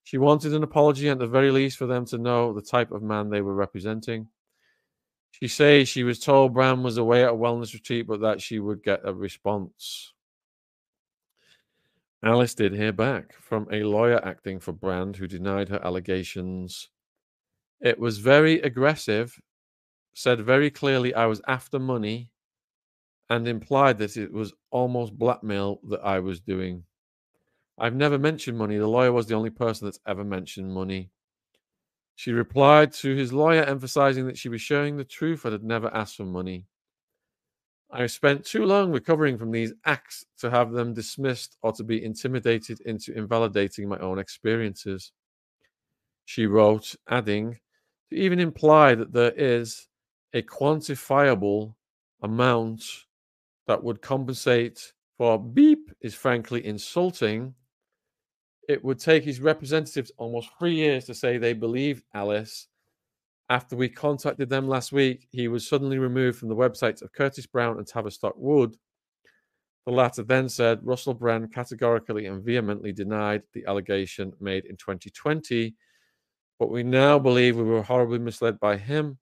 She wanted an apology, at the very least, for them to know the type of man they were representing. She says she was told Brown was away at a wellness retreat, but that she would get a response. Alice did hear back from a lawyer acting for Brand who denied her allegations. It was very aggressive, said very clearly I was after money, and implied that it was almost blackmail that I was doing. I've never mentioned money. The lawyer was the only person that's ever mentioned money. She replied to his lawyer, emphasizing that she was showing the truth and had never asked for money. I spent too long recovering from these acts to have them dismissed or to be intimidated into invalidating my own experiences. She wrote, adding, to even imply that there is a quantifiable amount that would compensate for beep is frankly insulting. It would take his representatives almost three years to say they believed Alice after we contacted them last week, he was suddenly removed from the websites of Curtis Brown and Tavistock Wood. The latter then said Russell Brand categorically and vehemently denied the allegation made in 2020, but we now believe we were horribly misled by him.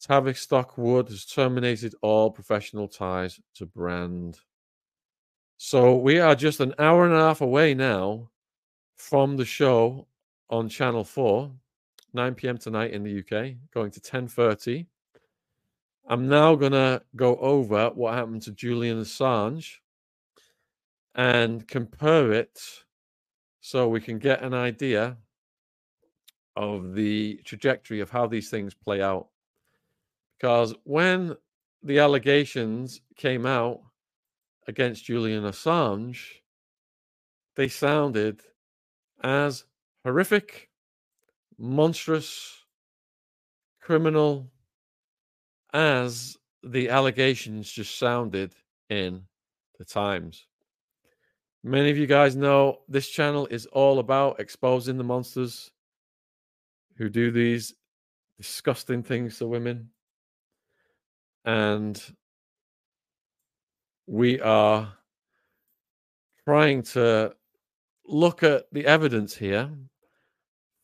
Tavistock Wood has terminated all professional ties to Brand. So we are just an hour and a half away now from the show on Channel 4 9 p.m. tonight in the UK, going to 10:30. I'm now gonna go over what happened to Julian Assange and compare it so we can get an idea of the trajectory of how these things play out. Because when the allegations came out against Julian Assange, they sounded as horrific monstrous, criminal as the allegations just sounded in the Times. Many of you guys know this channel is all about exposing the monsters who do these disgusting things to women. And we are trying to look at the evidence here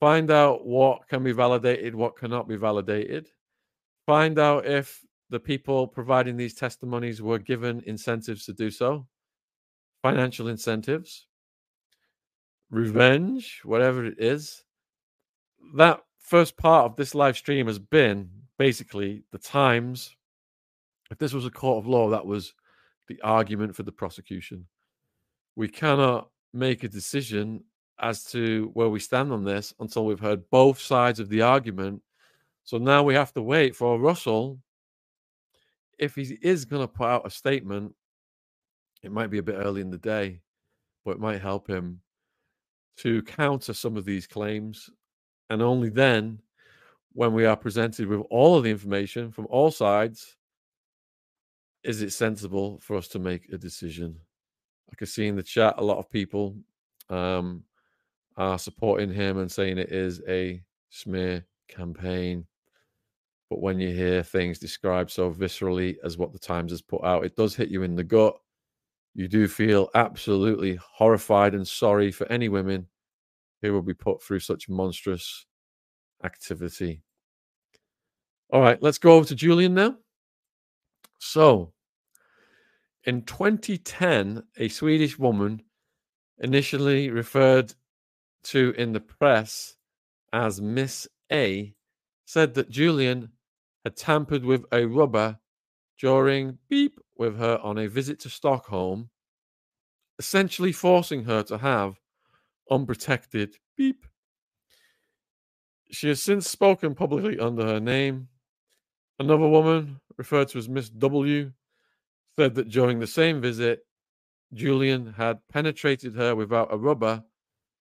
find out what can be validated, what cannot be validated, find out if the people providing these testimonies were given incentives to do so, financial incentives, revenge, whatever it is. That first part of this live stream has been basically the Times. If this was a court of law, that was the argument for the prosecution. We cannot make a decision as to where we stand on this until we've heard both sides of the argument. So now we have to wait for Russell. If he is going to put out a statement, it might be a bit early in the day, but it might help him to counter some of these claims. And only then, when we are presented with all of the information from all sides, is it sensible for us to make a decision? I can see in the chat a lot of people um, are supporting him and saying it is a smear campaign. But when you hear things described so viscerally as what the Times has put out, it does hit you in the gut. You do feel absolutely horrified and sorry for any women who will be put through such monstrous activity. All right, let's go over to Julian now. So, in 2010, a Swedish woman initially referred to in the press as Miss A said that Julian had tampered with a rubber during beep with her on a visit to Stockholm, essentially forcing her to have unprotected beep. She has since spoken publicly under her name. Another woman, referred to as Miss W, said that during the same visit, Julian had penetrated her without a rubber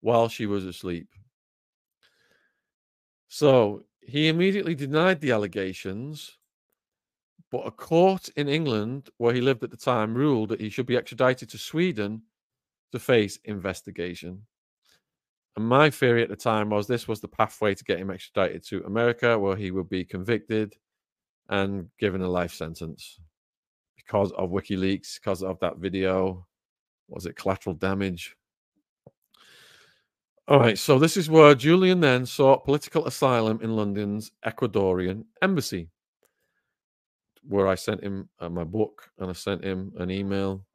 while she was asleep. So he immediately denied the allegations, but a court in England, where he lived at the time, ruled that he should be extradited to Sweden to face investigation. And my theory at the time was this was the pathway to get him extradited to America, where he would be convicted and given a life sentence because of WikiLeaks, because of that video. Was it collateral damage? All right, so this is where Julian then sought political asylum in London's Ecuadorian embassy, where I sent him uh, my book and I sent him an email.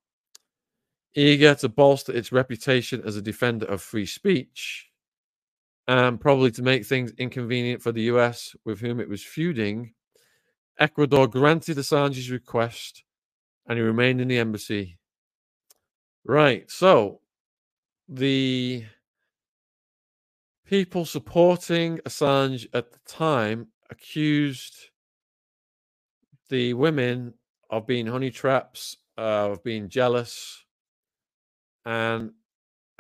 Eager to bolster its reputation as a defender of free speech, and probably to make things inconvenient for the US, with whom it was feuding, Ecuador granted Assange's request and he remained in the embassy. Right, so the people supporting Assange at the time accused the women of being honey traps, uh, of being jealous. And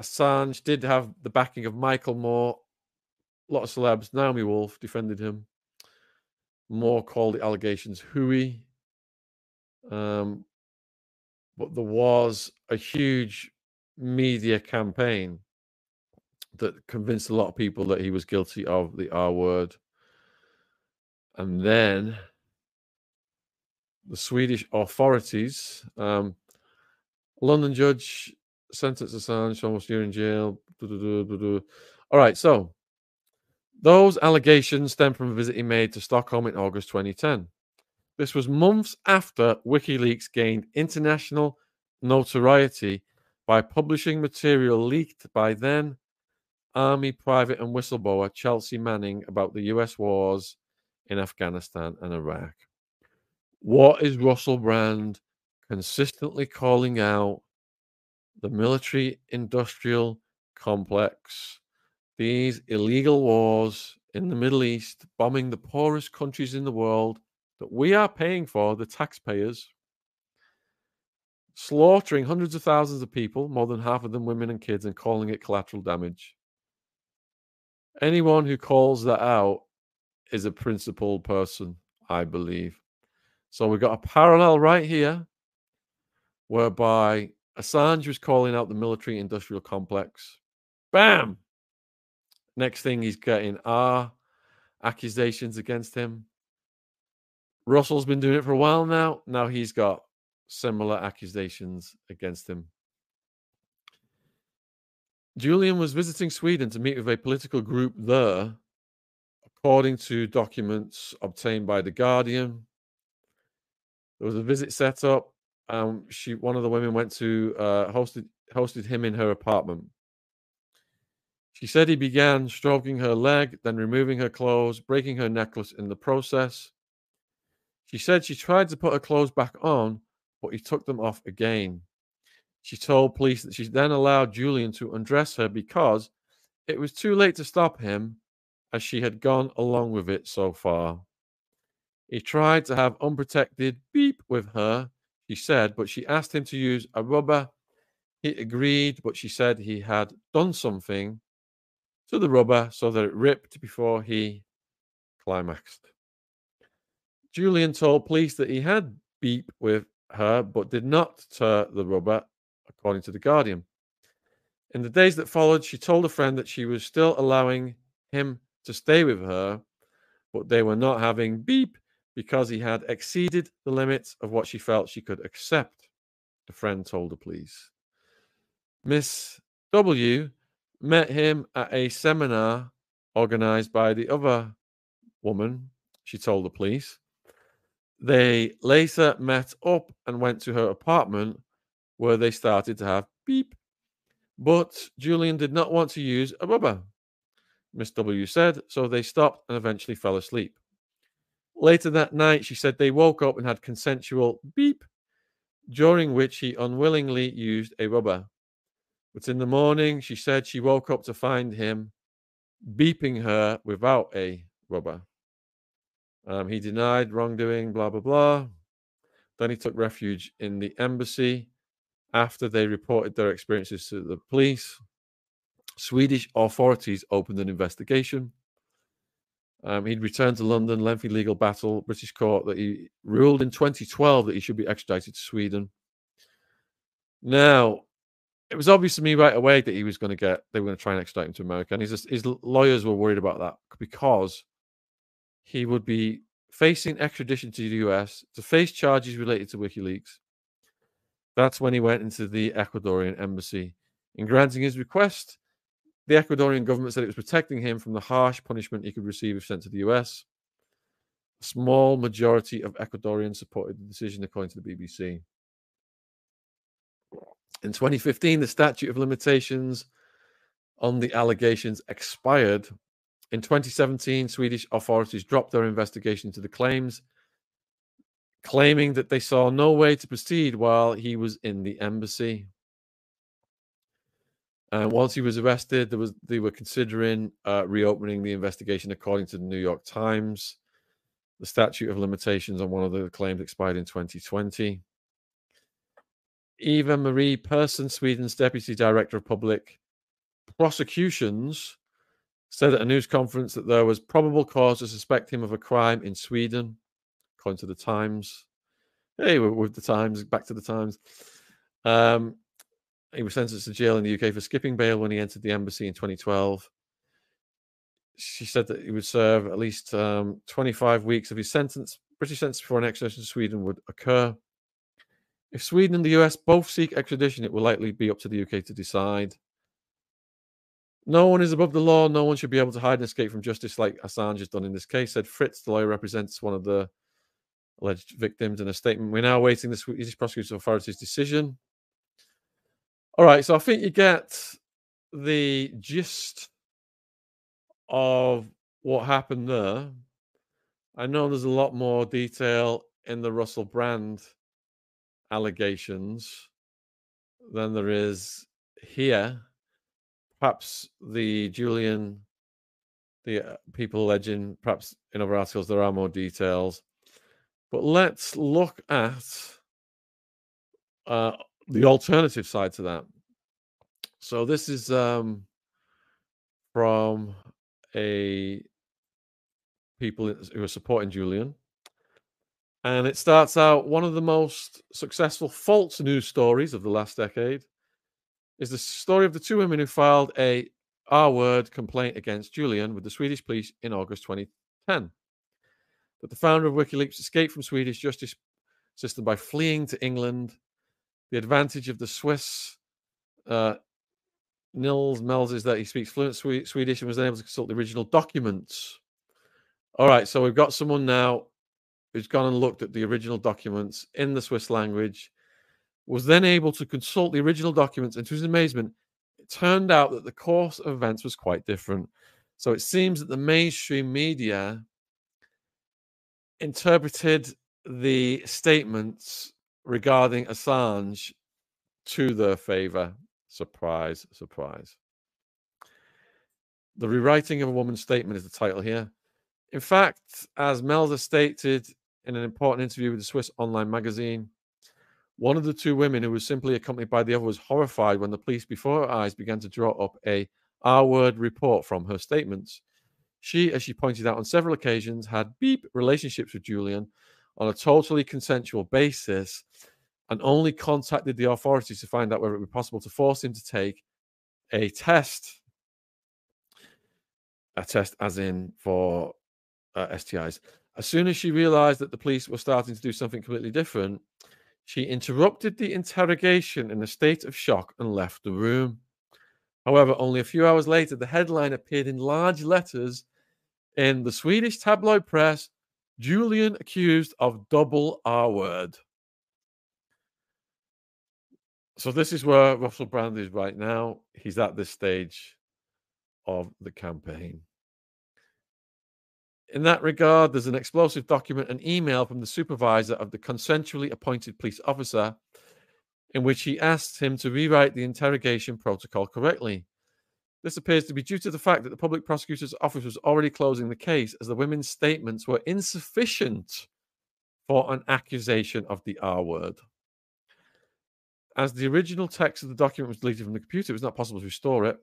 Assange did have the backing of Michael Moore. A lot of celebs. Naomi Wolf defended him. Moore called the allegations hooey. Um, but there was a huge media campaign that convinced a lot of people that he was guilty of the R word. And then the Swedish authorities, um, London judge sentenced Assange almost a year in jail. All right, so those allegations stem from a visit he made to Stockholm in August 2010. This was months after WikiLeaks gained international notoriety by publishing material leaked by then Army private and whistleblower Chelsea Manning about the US wars in Afghanistan and Iraq. What is Russell Brand consistently calling out? The military industrial complex, these illegal wars in the Middle East, bombing the poorest countries in the world that we are paying for, the taxpayers, slaughtering hundreds of thousands of people, more than half of them women and kids, and calling it collateral damage. Anyone who calls that out is a principled person, I believe. So we've got a parallel right here whereby Assange was calling out the military industrial complex. Bam! Next thing he's getting are accusations against him. Russell's been doing it for a while now. Now he's got similar accusations against him. Julian was visiting Sweden to meet with a political group there, according to documents obtained by The Guardian. There was a visit set up. Um, she, one of the women, went to uh, hosted hosted him in her apartment. She said he began stroking her leg, then removing her clothes, breaking her necklace in the process. She said she tried to put her clothes back on, but he took them off again. She told police that she then allowed Julian to undress her because it was too late to stop him, as she had gone along with it so far. He tried to have unprotected beep with her, she said, but she asked him to use a rubber. He agreed, but she said he had done something to the rubber so that it ripped before he climaxed. Julian told police that he had beep with her, but did not tear the rubber according to The Guardian. In the days that followed, she told a friend that she was still allowing him to stay with her, but they were not having beep because he had exceeded the limits of what she felt she could accept, the friend told the police. Miss W met him at a seminar organized by the other woman, she told the police. They later met up and went to her apartment where they started to have beep. But Julian did not want to use a rubber. Miss W said, so they stopped and eventually fell asleep. Later that night, she said they woke up and had consensual beep, during which he unwillingly used a rubber. But in the morning, she said she woke up to find him beeping her without a rubber. Um, he denied wrongdoing, blah, blah, blah. Then he took refuge in the embassy after they reported their experiences to the police. Swedish authorities opened an investigation. Um, he'd returned to London, lengthy legal battle, British court that he ruled in 2012 that he should be extradited to Sweden. Now, it was obvious to me right away that he was going to get, they were going to try and extradite him to America. And his, his lawyers were worried about that because he would be facing extradition to the US to face charges related to WikiLeaks. That's when he went into the Ecuadorian embassy. In granting his request, the Ecuadorian government said it was protecting him from the harsh punishment he could receive if sent to the US. A small majority of Ecuadorians supported the decision, according to the BBC. In 2015, the statute of limitations on the allegations expired. In 2017, Swedish authorities dropped their investigation into the claims, claiming that they saw no way to proceed while he was in the embassy. And once he was arrested, there was they were considering uh, reopening the investigation, according to the New York Times. The statute of limitations on one of the claims expired in 2020. Eva Marie Persson, Sweden's Deputy Director of Public Prosecutions, said at a news conference that there was probable cause to suspect him of a crime in Sweden, according to the Times. Hey, with the Times, back to the Times. Um, he was sentenced to jail in the UK for skipping bail when he entered the embassy in 2012. She said that he would serve at least um, 25 weeks of his sentence, British sentence before an extradition to Sweden would occur. If Sweden and the US both seek extradition, it will likely be up to the UK to decide. No one is above the law. No one should be able to hide and escape from justice like Assange has done in this case, said Fritz. The lawyer represents one of the alleged victims in a statement. We're now awaiting the Swedish prosecution authorities' decision. All right, so I think you get the gist of what happened there. I know there's a lot more detail in the Russell Brand allegations than there is here. Perhaps the Julian, the uh, people legend, perhaps in other articles there are more details. But let's look at uh, the alternative side to that. So this is um, from a people who are supporting Julian. And it starts out one of the most successful false news stories of the last decade is the story of the two women who filed a R word complaint against Julian with the Swedish police in August 2010. That the founder of WikiLeaks escaped from Swedish justice system by fleeing to England. The advantage of the Swiss uh, Nils Melzer is that he speaks fluent Swedish and was able to consult the original documents. All right, so we've got someone now who's gone and looked at the original documents in the Swiss language, was then able to consult the original documents, and to his amazement, it turned out that the course of events was quite different. So it seems that the mainstream media interpreted the statements regarding Assange to their favor. Surprise, surprise. The rewriting of a woman's statement is the title here. In fact, as Melzer stated in an important interview with the Swiss online magazine, one of the two women who was simply accompanied by the other was horrified when the police before her eyes began to draw up a R word report from her statements. She, as she pointed out on several occasions, had beep relationships with Julian on a totally consensual basis and only contacted the authorities to find out whether it would be possible to force him to take a test. A test, as in for uh, STIs. As soon as she realized that the police were starting to do something completely different, she interrupted the interrogation in a state of shock and left the room. However, only a few hours later, the headline appeared in large letters in the Swedish tabloid press Julian accused of double R word. So this is where Russell Brand is right now. He's at this stage of the campaign. In that regard, there's an explosive document, an email from the supervisor of the consensually appointed police officer, in which he asked him to rewrite the interrogation protocol correctly. This appears to be due to the fact that the public prosecutor's office was already closing the case, as the women's statements were insufficient for an accusation of the R word. As the original text of the document was deleted from the computer, it was not possible to restore it,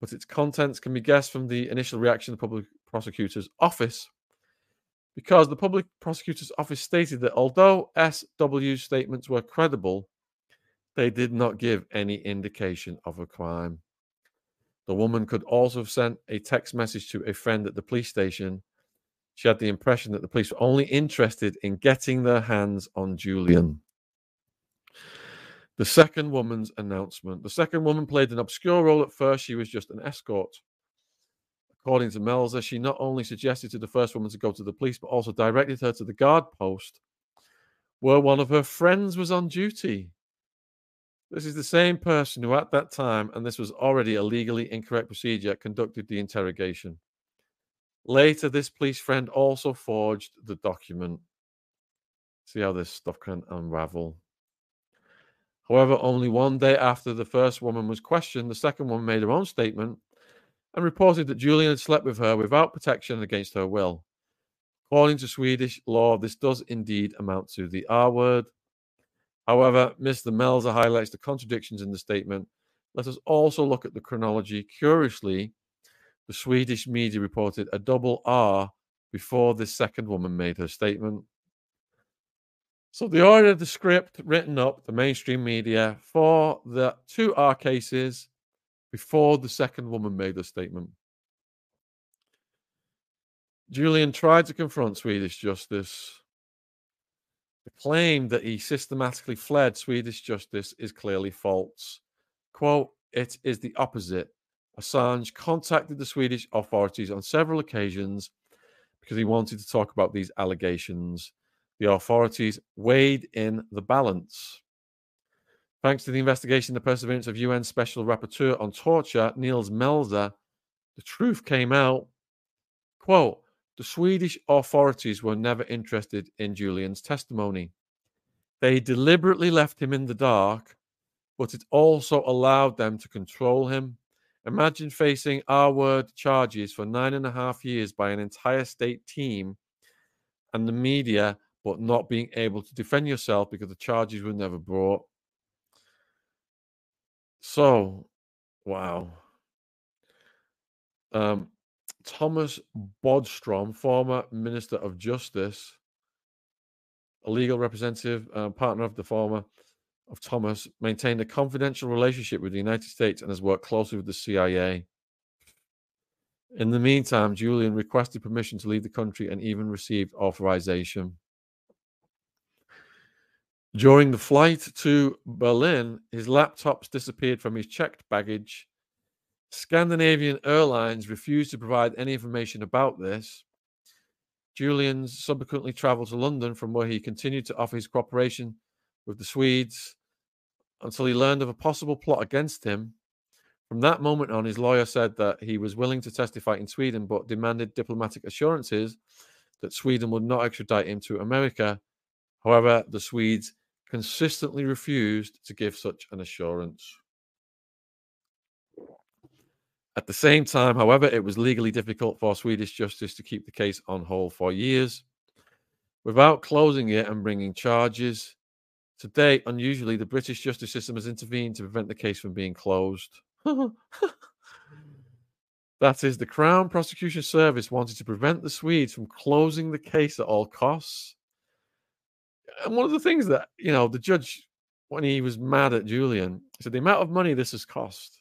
but its contents can be guessed from the initial reaction of the public prosecutor's office, because the public prosecutor's office stated that although SW's statements were credible, they did not give any indication of a crime. The woman could also have sent a text message to a friend at the police station. She had the impression that the police were only interested in getting their hands on Julian. The second woman's announcement. The second woman played an obscure role at first. She was just an escort. According to Melzer, she not only suggested to the first woman to go to the police, but also directed her to the guard post where one of her friends was on duty. This is the same person who, at that time, and this was already a legally incorrect procedure, conducted the interrogation. Later, this police friend also forged the document. See how this stuff can unravel. However, only one day after the first woman was questioned, the second woman made her own statement and reported that Julian had slept with her without protection against her will. According to Swedish law, this does indeed amount to the R word. However, Mr. Melzer highlights the contradictions in the statement. Let us also look at the chronology. Curiously, the Swedish media reported a double R before this second woman made her statement. So the order of the script written up, the mainstream media, for the two R cases before the second woman made a statement. Julian tried to confront Swedish justice. The claim that he systematically fled Swedish justice is clearly false. Quote, it is the opposite. Assange contacted the Swedish authorities on several occasions because he wanted to talk about these allegations the authorities weighed in the balance. Thanks to the investigation the perseverance of UN Special Rapporteur on Torture, Nils Melzer, the truth came out. Quote, the Swedish authorities were never interested in Julian's testimony. They deliberately left him in the dark, but it also allowed them to control him. Imagine facing R word charges for nine and a half years by an entire state team and the media but not being able to defend yourself because the charges were never brought. So, wow. Um, Thomas Bodstrom, former Minister of Justice, a legal representative, uh, partner of the former of Thomas, maintained a confidential relationship with the United States and has worked closely with the CIA. In the meantime, Julian requested permission to leave the country and even received authorization. During the flight to Berlin, his laptops disappeared from his checked baggage. Scandinavian Airlines refused to provide any information about this. Julian subsequently traveled to London, from where he continued to offer his cooperation with the Swedes until he learned of a possible plot against him. From that moment on, his lawyer said that he was willing to testify in Sweden, but demanded diplomatic assurances that Sweden would not extradite him to America. However, the Swedes consistently refused to give such an assurance. At the same time, however, it was legally difficult for Swedish justice to keep the case on hold for years without closing it and bringing charges. Today, unusually, the British justice system has intervened to prevent the case from being closed. [laughs] that is, the Crown Prosecution Service wanted to prevent the Swedes from closing the case at all costs and one of the things that you know the judge when he was mad at Julian said the amount of money this has cost.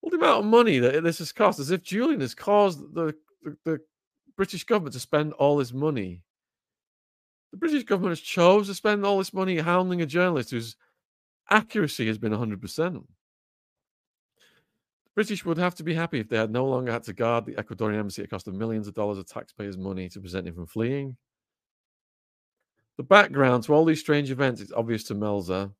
Well, the amount of money that this has cost, as if Julian has caused the, the, the British government to spend all this money. The British government has chose to spend all this money hounding a journalist whose accuracy has been 100%. The British would have to be happy if they had no longer had to guard the Ecuadorian embassy at cost of millions of dollars of taxpayers' money to prevent him from fleeing. The background to all these strange events is obvious to Melzer.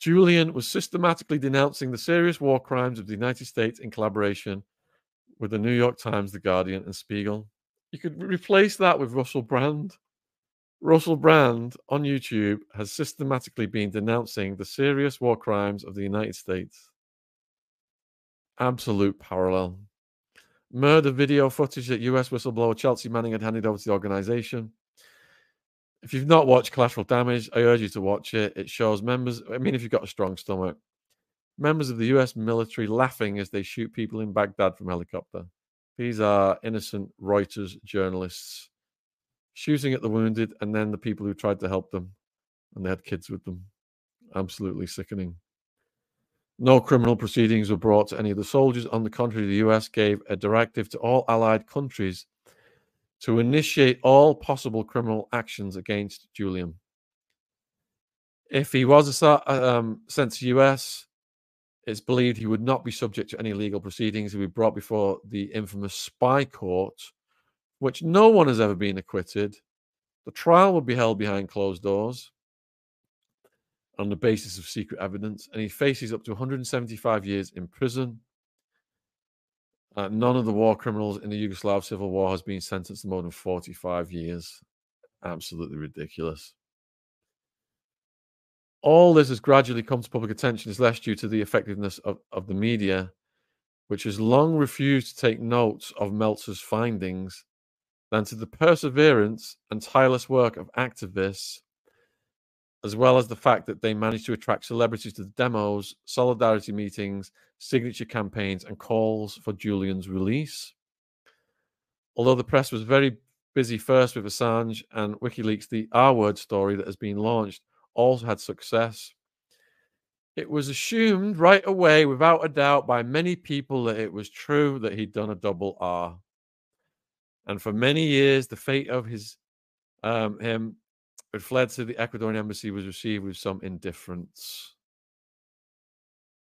Julian was systematically denouncing the serious war crimes of the United States in collaboration with the New York Times, The Guardian, and Spiegel. You could replace that with Russell Brand. Russell Brand on YouTube has systematically been denouncing the serious war crimes of the United States. Absolute parallel. Murder video footage that US whistleblower Chelsea Manning had handed over to the organization. If you've not watched Collateral Damage, I urge you to watch it. It shows members, I mean, if you've got a strong stomach, members of the US military laughing as they shoot people in Baghdad from helicopter. These are innocent Reuters journalists shooting at the wounded and then the people who tried to help them and they had kids with them. Absolutely sickening. No criminal proceedings were brought to any of the soldiers. On the contrary, the US gave a directive to all allied countries to initiate all possible criminal actions against Julian. If he was um, sent to US, it's believed he would not be subject to any legal proceedings. He would be brought before the infamous spy court, which no one has ever been acquitted. The trial would be held behind closed doors on the basis of secret evidence, and he faces up to 175 years in prison. Uh, none of the war criminals in the Yugoslav civil war has been sentenced to more than 45 years. Absolutely ridiculous. All this has gradually come to public attention is less due to the effectiveness of, of the media, which has long refused to take notes of Melzer's findings, than to the perseverance and tireless work of activists as well as the fact that they managed to attract celebrities to the demos, solidarity meetings, signature campaigns, and calls for Julian's release. Although the press was very busy first with Assange and WikiLeaks, the R word story that has been launched also had success. It was assumed right away, without a doubt, by many people that it was true that he'd done a double R. And for many years, the fate of his um, him had fled to the Ecuadorian embassy was received with some indifference.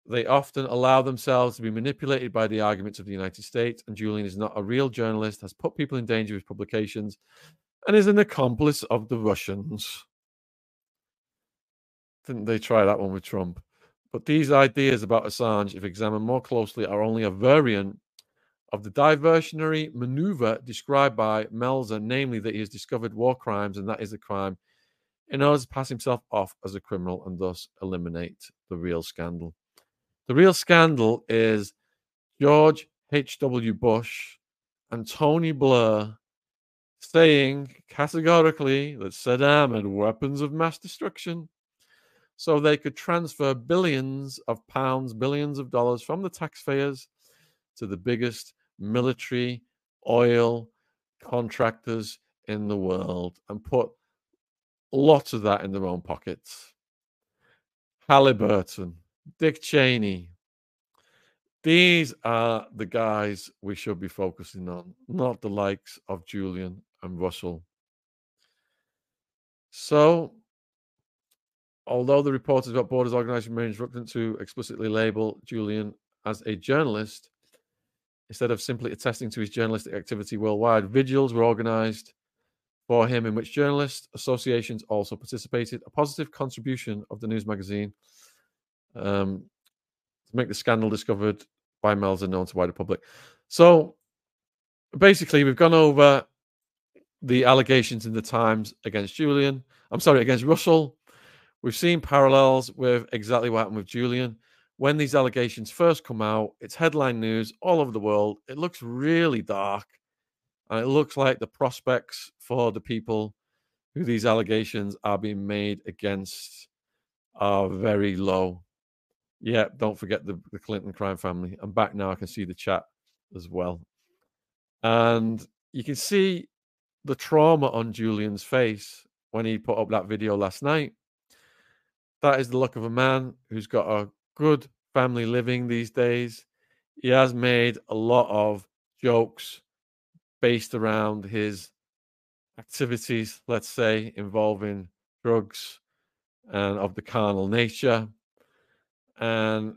They often allow themselves to be manipulated by the arguments of the United States, and Julian is not a real journalist, has put people in danger with publications, and is an accomplice of the Russians. Didn't they try that one with Trump? But these ideas about Assange, if examined more closely, are only a variant of the diversionary maneuver described by Melzer, namely that he has discovered war crimes and that is a crime in order to pass himself off as a criminal and thus eliminate the real scandal. The real scandal is George H.W. Bush and Tony Blair saying categorically that Saddam had weapons of mass destruction so they could transfer billions of pounds, billions of dollars from the taxpayers to the biggest military oil contractors in the world and put lots of that in their own pockets. Halliburton, Dick Cheney. These are the guys we should be focusing on, not the likes of Julian and Russell. So, although the reporters about Borders Organization remain reluctant to explicitly label Julian as a journalist, instead of simply attesting to his journalistic activity worldwide, vigils were organized for him, in which journalist associations also participated. A positive contribution of the news magazine um, to make the scandal discovered by Melzer known to wider public. So basically, we've gone over the allegations in the Times against Julian. I'm sorry, against Russell. We've seen parallels with exactly what happened with Julian. When these allegations first come out, it's headline news all over the world. It looks really dark. And it looks like the prospects for the people who these allegations are being made against are very low. Yeah, don't forget the, the Clinton crime family. I'm back now. I can see the chat as well. And you can see the trauma on Julian's face when he put up that video last night. That is the look of a man who's got a good family living these days. He has made a lot of jokes based around his activities, let's say, involving drugs and of the carnal nature. And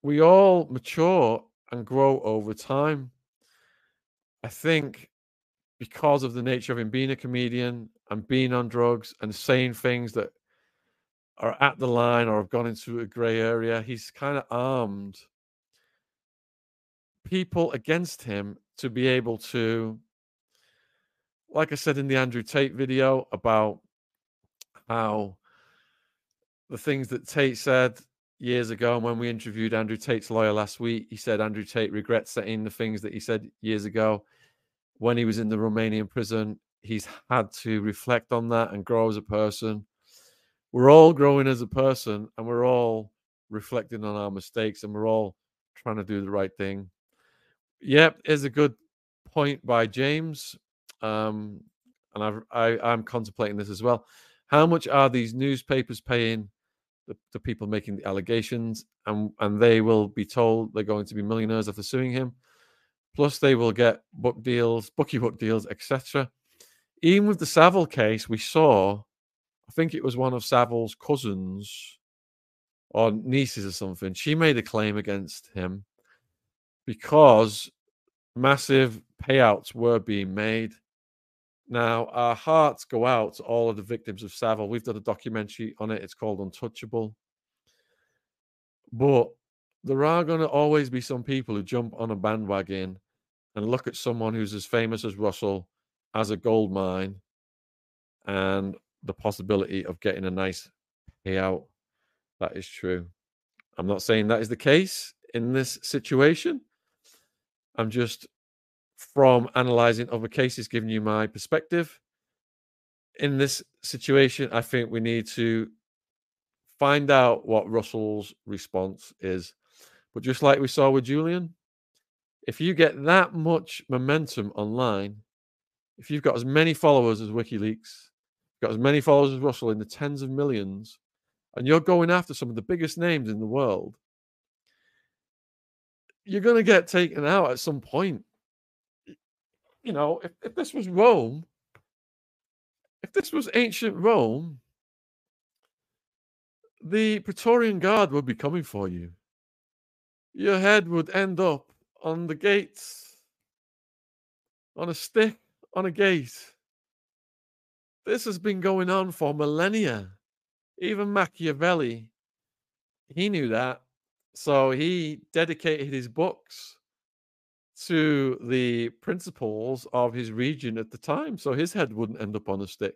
we all mature and grow over time. I think because of the nature of him being a comedian and being on drugs and saying things that are at the line or have gone into a grey area. He's kind of armed people against him to be able to, like I said in the Andrew Tate video about how the things that Tate said years ago, and when we interviewed Andrew Tate's lawyer last week, he said Andrew Tate regrets saying the things that he said years ago when he was in the Romanian prison. He's had to reflect on that and grow as a person. We're all growing as a person and we're all reflecting on our mistakes and we're all trying to do the right thing. Yep, is a good point by James. Um, and I've, I, I'm contemplating this as well. How much are these newspapers paying the, the people making the allegations? And, and they will be told they're going to be millionaires after suing him. Plus, they will get book deals, bookie book deals, etc. Even with the Savile case, we saw, I think it was one of Savile's cousins or nieces or something. She made a claim against him because massive payouts were being made. Now, our hearts go out to all of the victims of Savile. We've done a documentary on it. It's called Untouchable. But there are going to always be some people who jump on a bandwagon and look at someone who's as famous as Russell as a gold mine and the possibility of getting a nice payout. That is true. I'm not saying that is the case in this situation. I'm just from analyzing other cases, giving you my perspective. In this situation, I think we need to find out what Russell's response is. But just like we saw with Julian, if you get that much momentum online, if you've got as many followers as WikiLeaks, got as many followers as Russell in the tens of millions, and you're going after some of the biggest names in the world, you're going to get taken out at some point. You know, if, if this was Rome, if this was ancient Rome, the Praetorian Guard would be coming for you. Your head would end up on the gates, on a stick, on a gate. This has been going on for millennia. Even Machiavelli, he knew that. So he dedicated his books to the principles of his region at the time. So his head wouldn't end up on a stick.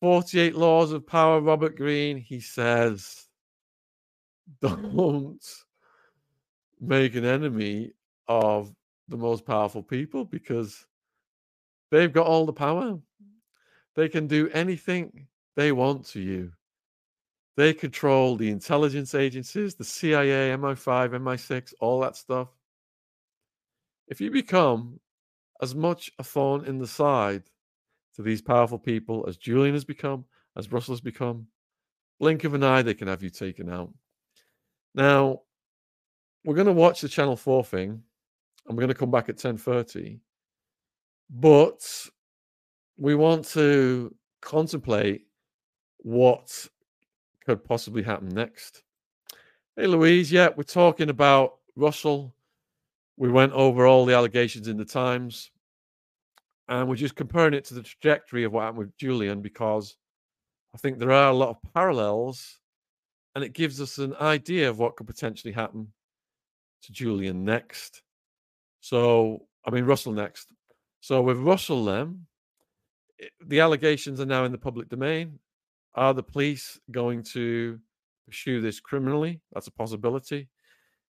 48 Laws of Power, Robert Greene, he says, [laughs] don't make an enemy of the most powerful people because they've got all the power. They can do anything they want to you. They control the intelligence agencies, the CIA, MI5, MI6, all that stuff. If you become as much a thorn in the side to these powerful people as Julian has become, as Russell has become, blink of an eye, they can have you taken out. Now, we're going to watch the Channel 4 thing, and we're going to come back at 10.30. But we want to contemplate what could possibly happen next. Hey, Louise. Yeah, we're talking about Russell. We went over all the allegations in the Times, and we're just comparing it to the trajectory of what happened with Julian because I think there are a lot of parallels, and it gives us an idea of what could potentially happen to Julian next. So, I mean, Russell next. So, with Russell, then, the allegations are now in the public domain. Are the police going to pursue this criminally? That's a possibility.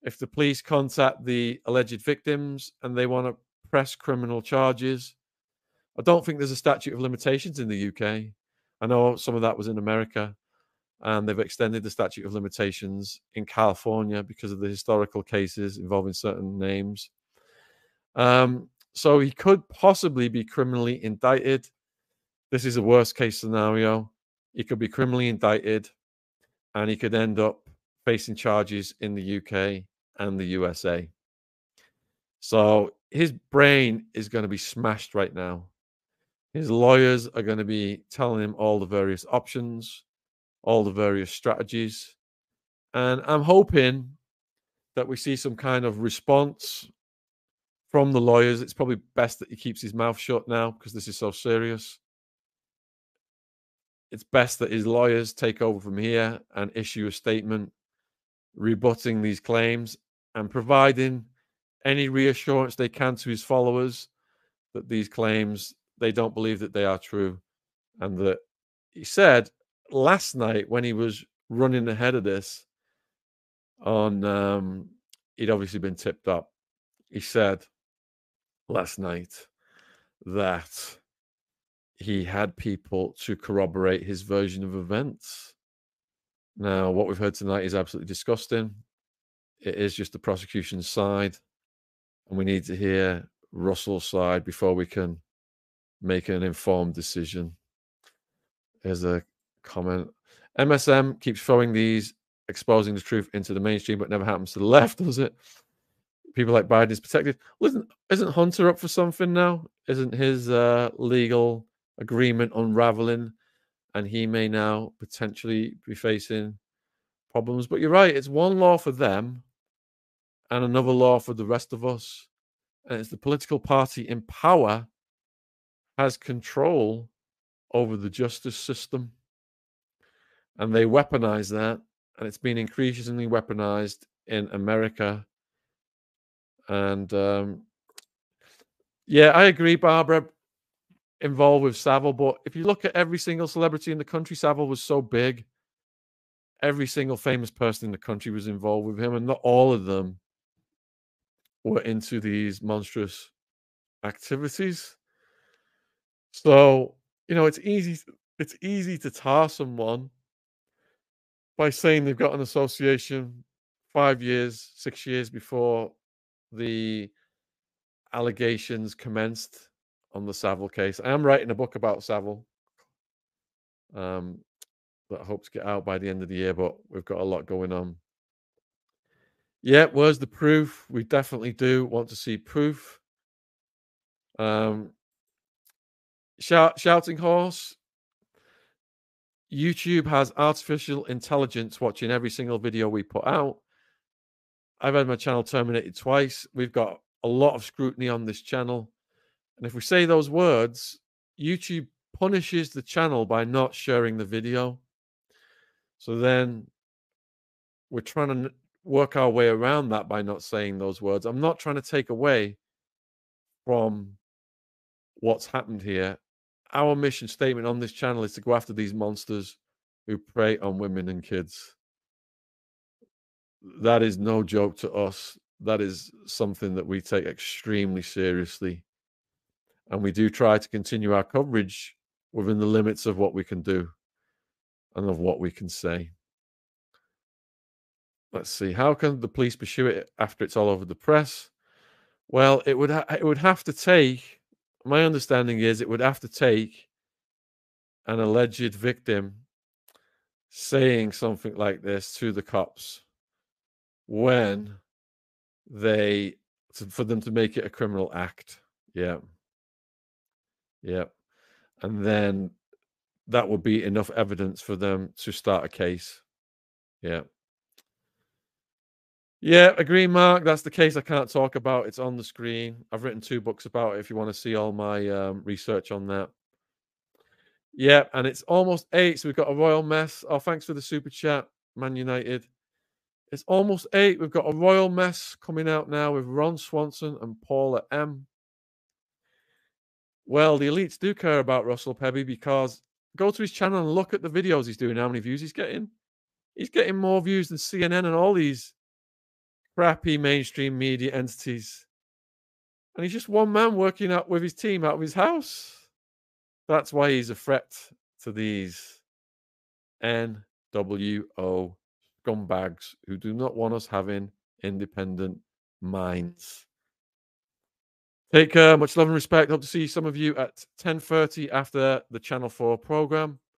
If the police contact the alleged victims and they want to press criminal charges, I don't think there's a statute of limitations in the UK. I know some of that was in America, and they've extended the statute of limitations in California because of the historical cases involving certain names. Um, so he could possibly be criminally indicted. This is a worst case scenario. He could be criminally indicted and he could end up facing charges in the UK and the USA. So his brain is going to be smashed right now. His lawyers are going to be telling him all the various options, all the various strategies. And I'm hoping that we see some kind of response from the lawyers. It's probably best that he keeps his mouth shut now because this is so serious it's best that his lawyers take over from here and issue a statement rebutting these claims and providing any reassurance they can to his followers that these claims they don't believe that they are true and that he said last night when he was running ahead of this on um he'd obviously been tipped up. He said last night that he had people to corroborate his version of events now what we've heard tonight is absolutely disgusting it is just the prosecution's side and we need to hear russell's side before we can make an informed decision Here's a comment. MSM keeps throwing these, exposing the truth into the mainstream, but never happens to the [laughs] left, does it? People like Biden is protected. Listen, isn't Hunter up for something now? Isn't his uh, legal agreement unraveling? And he may now potentially be facing problems. But you're right, it's one law for them and another law for the rest of us. And it's the political party in power has control over the justice system. And they weaponize that. And it's been increasingly weaponized in America. And um, yeah, I agree, Barbara, involved with Savile. But if you look at every single celebrity in the country, Savile was so big. Every single famous person in the country was involved with him, and not all of them were into these monstrous activities. So you know, it's easy it's easy to tar someone by saying they've got an association five years, six years before the allegations commenced on the Savile case. I am writing a book about Savile um, that I hope to get out by the end of the year, but we've got a lot going on. Yeah, where's the proof? We definitely do want to see proof. Um, Shout, shouting horse. YouTube has artificial intelligence watching every single video we put out. I've had my channel terminated twice. We've got a lot of scrutiny on this channel. And if we say those words, YouTube punishes the channel by not sharing the video. So then we're trying to work our way around that by not saying those words. I'm not trying to take away from what's happened here our mission statement on this channel is to go after these monsters who prey on women and kids. That is no joke to us. That is something that we take extremely seriously. And we do try to continue our coverage within the limits of what we can do and of what we can say. Let's see. How can the police pursue it after it's all over the press? Well, it would ha- it would have to take my understanding is it would have to take an alleged victim saying something like this to the cops when they for them to make it a criminal act yeah yeah and then that would be enough evidence for them to start a case yeah yeah, agree, Mark. That's the case I can't talk about. It's on the screen. I've written two books about it if you want to see all my um, research on that. Yeah, and it's almost eight, so we've got a royal mess. Oh, thanks for the super chat, Man United. It's almost eight. We've got a royal mess coming out now with Ron Swanson and Paula M. Well, the elites do care about Russell Pebby because go to his channel and look at the videos he's doing, how many views he's getting. He's getting more views than CNN and all these crappy mainstream media entities. And he's just one man working out with his team out of his house. That's why he's a threat to these NWO scumbags who do not want us having independent minds. Take care. Much love and respect. Hope to see some of you at 10.30 after the Channel 4 program.